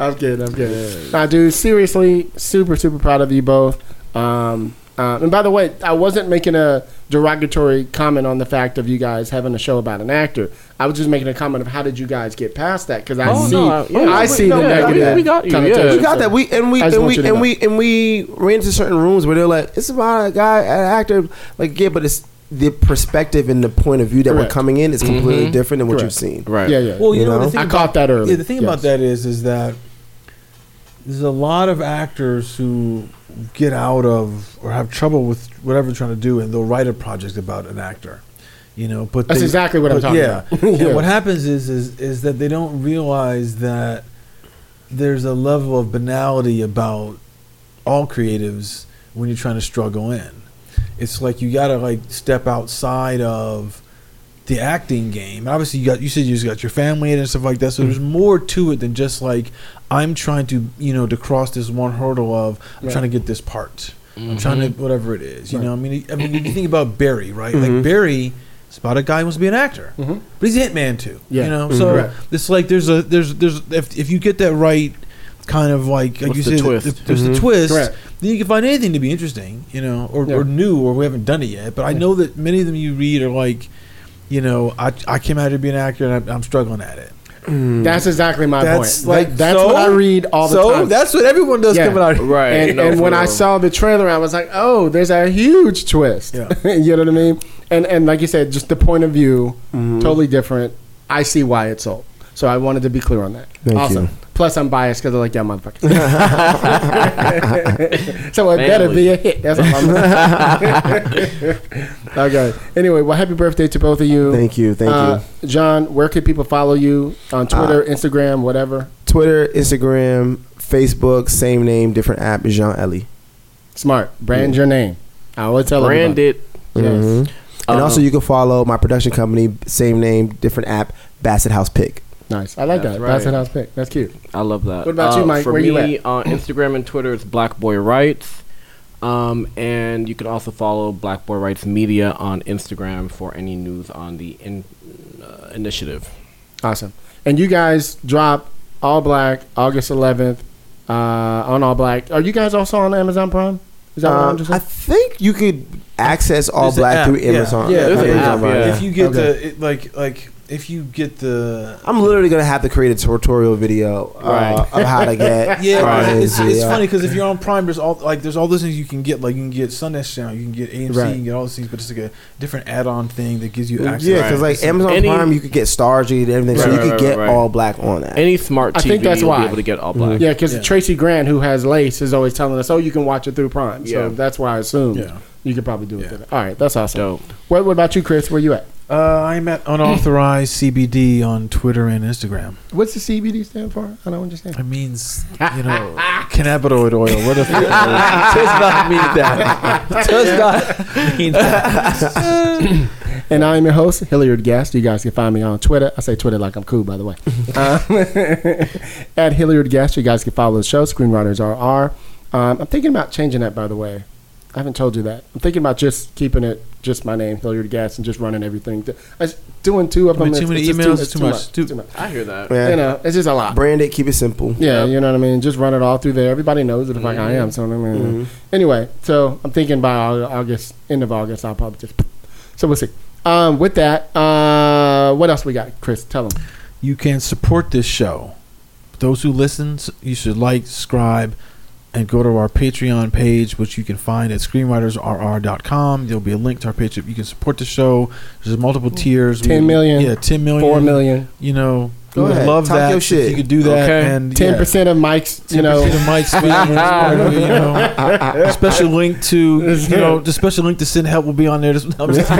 I'm kidding. I'm kidding. Nah, dude, seriously, super, super proud of you both. Um, uh, and by the way, I wasn't making a derogatory comment on the fact of you guys having a show about an actor. I was just making a comment of how did you guys get past that? Because I Oh, see, no, I- yeah, I we- see no, the yeah, negative. we got you, yeah. We got that. We and we I just and we to and know. we and we ran into certain rooms where they're like, "It's about a guy, an actor." Like, yeah, but it's the perspective and the point of view that Correct. we're coming in is completely Mhm. different than what Correct. you've seen. Right. Yeah, yeah. Well, you, You know, know? the thing I about- caught that early. Yeah, the thing about that is, is that there's a lot of actors who get out of or have trouble with whatever they're trying to do, and they'll write a project about an actor. You know, but That's they- exactly what I'm talking yeah. about. Yeah. what happens is, is, is that they don't realize that there's a level of banality about all creatives when you're trying to struggle in. It's like you gotta like step outside of the acting game. Obviously, you got you said you just got your family and stuff like that. So there's more to it than just like I'm trying to you know to cross this one hurdle of I'm Right. trying to get this part. I'm trying to whatever it is. You Right. know, I mean, I mean, you think about Barry, right? Mhm. Like Barry. It's about a guy who wants to be an actor, Mhm. but he's a hitman too. Yeah. You know, Mhm. so Correct. it's like there's a there's there's if if you get that right kind of like like you the said, twist? if there's the twist, Correct. then you can find anything to be interesting, you know, or, Yeah. or new, or we haven't done it yet. But I know that many of them you read are like, you know, I, I came out here to be an actor and I'm, I'm struggling at it. That's exactly my That's point. like- Like that's so- what I read all the so time. that's what everyone does Yeah. coming out here. Right. and, no, and for when I saw the trailer, I was like, "Oh, there's a huge twist." Yeah. you know what I mean? And and like you said, just the point of view, Mm-hmm. totally different. I see why it's sold. So I wanted to be clear on that. Thank awesome. you. Plus, I'm biased because I like that motherfucker. so it better be a hit. That's all I'm. okay. Anyway, well, happy birthday to both of you. Thank you, thank Uh, you. John. Where can people follow you on Twitter, Instagram, whatever? Twitter, Instagram, Facebook, same name, different app. Jean Elie. Smart. Brand your name. I always tell them. brand everybody. it. Yes. Mhm. And Uh, also, you can follow my production company, same name, different app, Bassett House Pick. Nice. I like That's that. right. That's a nice pick. That's cute. I love that. What about you, Uh, Mike? For Where me, you at? on Instagram and Twitter, it's Black Boy Writes. Um, and you can also follow Black Boy Writes Media on Instagram for any news on the in, uh, initiative. Awesome. And you guys drop All Black August 11th uh, on All Black. Are you guys also on Amazon Prime? Is that what I'm Um, just I saying? think you could access All There's an Black app, through yeah. Amazon. Yeah, there's through an Amazon app, Prime. yeah. If you get Okay. the it, like like if you get the I'm literally gonna have to create a tutorial video uh, Right. of how to get. yeah, Prime, it's, it's yeah. funny because if you're on Prime, there's all like there's all those things you can get. Like you can get Sundance Channel, you can get AMC, Right. you can get all those things, but it's like a different add-on thing that gives you access. Yeah, because Right. like Amazon Any- Prime, you could get Stars, you could get everything, so you right, could right, get right. All Black on that. Any smart TV, I think that's you'll why. be able to get all black. Yeah, because Yeah. Tracy Grant, who has Lace, is always telling us, oh, you can watch it through Prime. Yeah. So that's why I assume Yeah. you could probably do it Yeah. All right, that's awesome. Dope. What, what about you, Chris? Where you at? Uh, I'm at unauthorized CBD on Twitter and Instagram. What's the CBD stand for? I don't understand. It means you know cannabinoid oil. What the fuck? does not mean that. Does not mean that. And I'm your host, Hilliard Guess. You guys can find me on Twitter. I say Twitter like I'm cool, by the way. Uh, at Hilliard Guess, you guys can follow the show, Screenwriters RR. Um, I'm thinking about changing that, by the way. I haven't told you that. I'm thinking about just keeping it just my name, Hilliard Guess, and just running everything. I was doing two of I them. mean, too it's- many emails, it's too much. Too- too much. I hear that. Yeah. You know, it's just a lot. Brand it, keep it simple. Yeah, Yep. you know what I mean. Just run it all through there. Everybody knows it if like I am. So I mean, anyway, so I'm thinking by August, end of August, I'll probably just. So we'll see. Um, with that, uh, what else we got, Chris? Tell them. You can support this show. Those who listen, you should like, subscribe, and go to our Patreon page, which you can find at screenwritersrr.com. There'll be a link to our Patreon. You can support the show. There's multiple tiers. 10 We- million, Yeah, 10 million. Four million, You know, Go we would ahead. love Talk that. your if shit. You could do that. Okay. And ten yeah. percent of Mike's. You 10% know, of Mike's speech, you know, special link to you know the special link to send help will be on there. This- I'm just-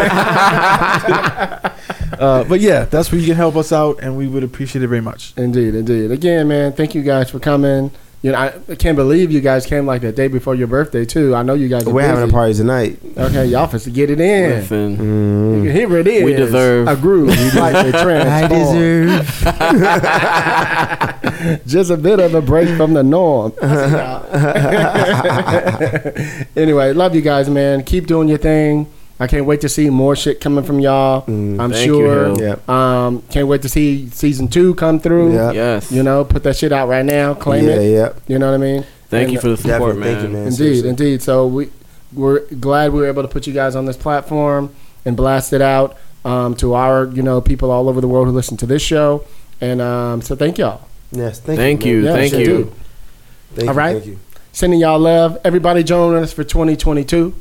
uh, but yeah, that's where you can help us out, and we would appreciate it very much. indeed, indeed. Again, man, thank you guys for coming. You know, I, I can't believe you guys came like the day before your birthday too. I know you guys. Are We're having a party tonight. Okay, y'all supposed to get it in. Listen, Mm. Here it is. We deserve- a groove. We like the transform. Just a bit of a break from the norm. anyway, love you guys, man. Keep doing your thing. I can't wait to see more shit coming from y'all. Mm. I'm Thank you, sure. Hill. Yep. Um, can't wait to see season two come through. Yeah. yes. You know, put that shit out right now. Claim yeah, it. yep. You know what I mean? Thank And- you for the support, man. Thank you, man. Indeed, Seriously. indeed. So we we're glad we were able to put you guys on this platform and blast it out um, to our you know people all over the world who listen to this show. And um, so thank y'all. Yes. Thank, Thank you. you. Yeah, Thank sure you. do. Thank All you, right. Thank you. Sending y'all love. Everybody join us for 2022.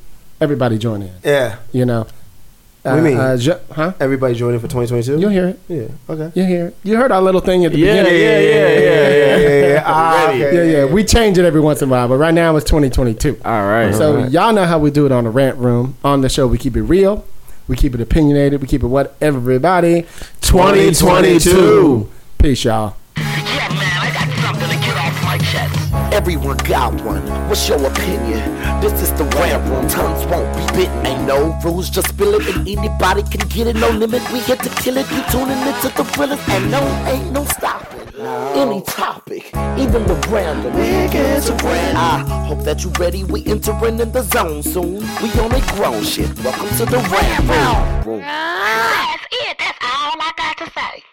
Everybody join in. Yeah. You know. What do you mean? Uh, jo- huh? Everybody joining for 2022. You'll hear it. Yeah. Okay. You hear it. You heard our little thing at the Yeah, beginning. yeah, yeah, yeah, yeah. yeah, yeah. Ah, okay. Yeah, yeah. We change it every once in a while, but right now it's 2022. All right. So Alright. y'all know how we do it on the rant room. On the show, we keep it real, we keep it opinionated, we keep it what everybody. 2022. Peace, y'all. Yeah, man, Everyone got one. What's your opinion? This is the rap room. Tongues won't be bitten. Ain't no rules, just spill it, and anybody can get it. No limit. We here to kill it. You tuning into the realest, and no, ain't no stopping. Any topic, even the random. Big as a brand. I hope that you ready. We entering in the zone soon. We on a grown shit. Welcome to the rap room. That's it. That's all I got to say.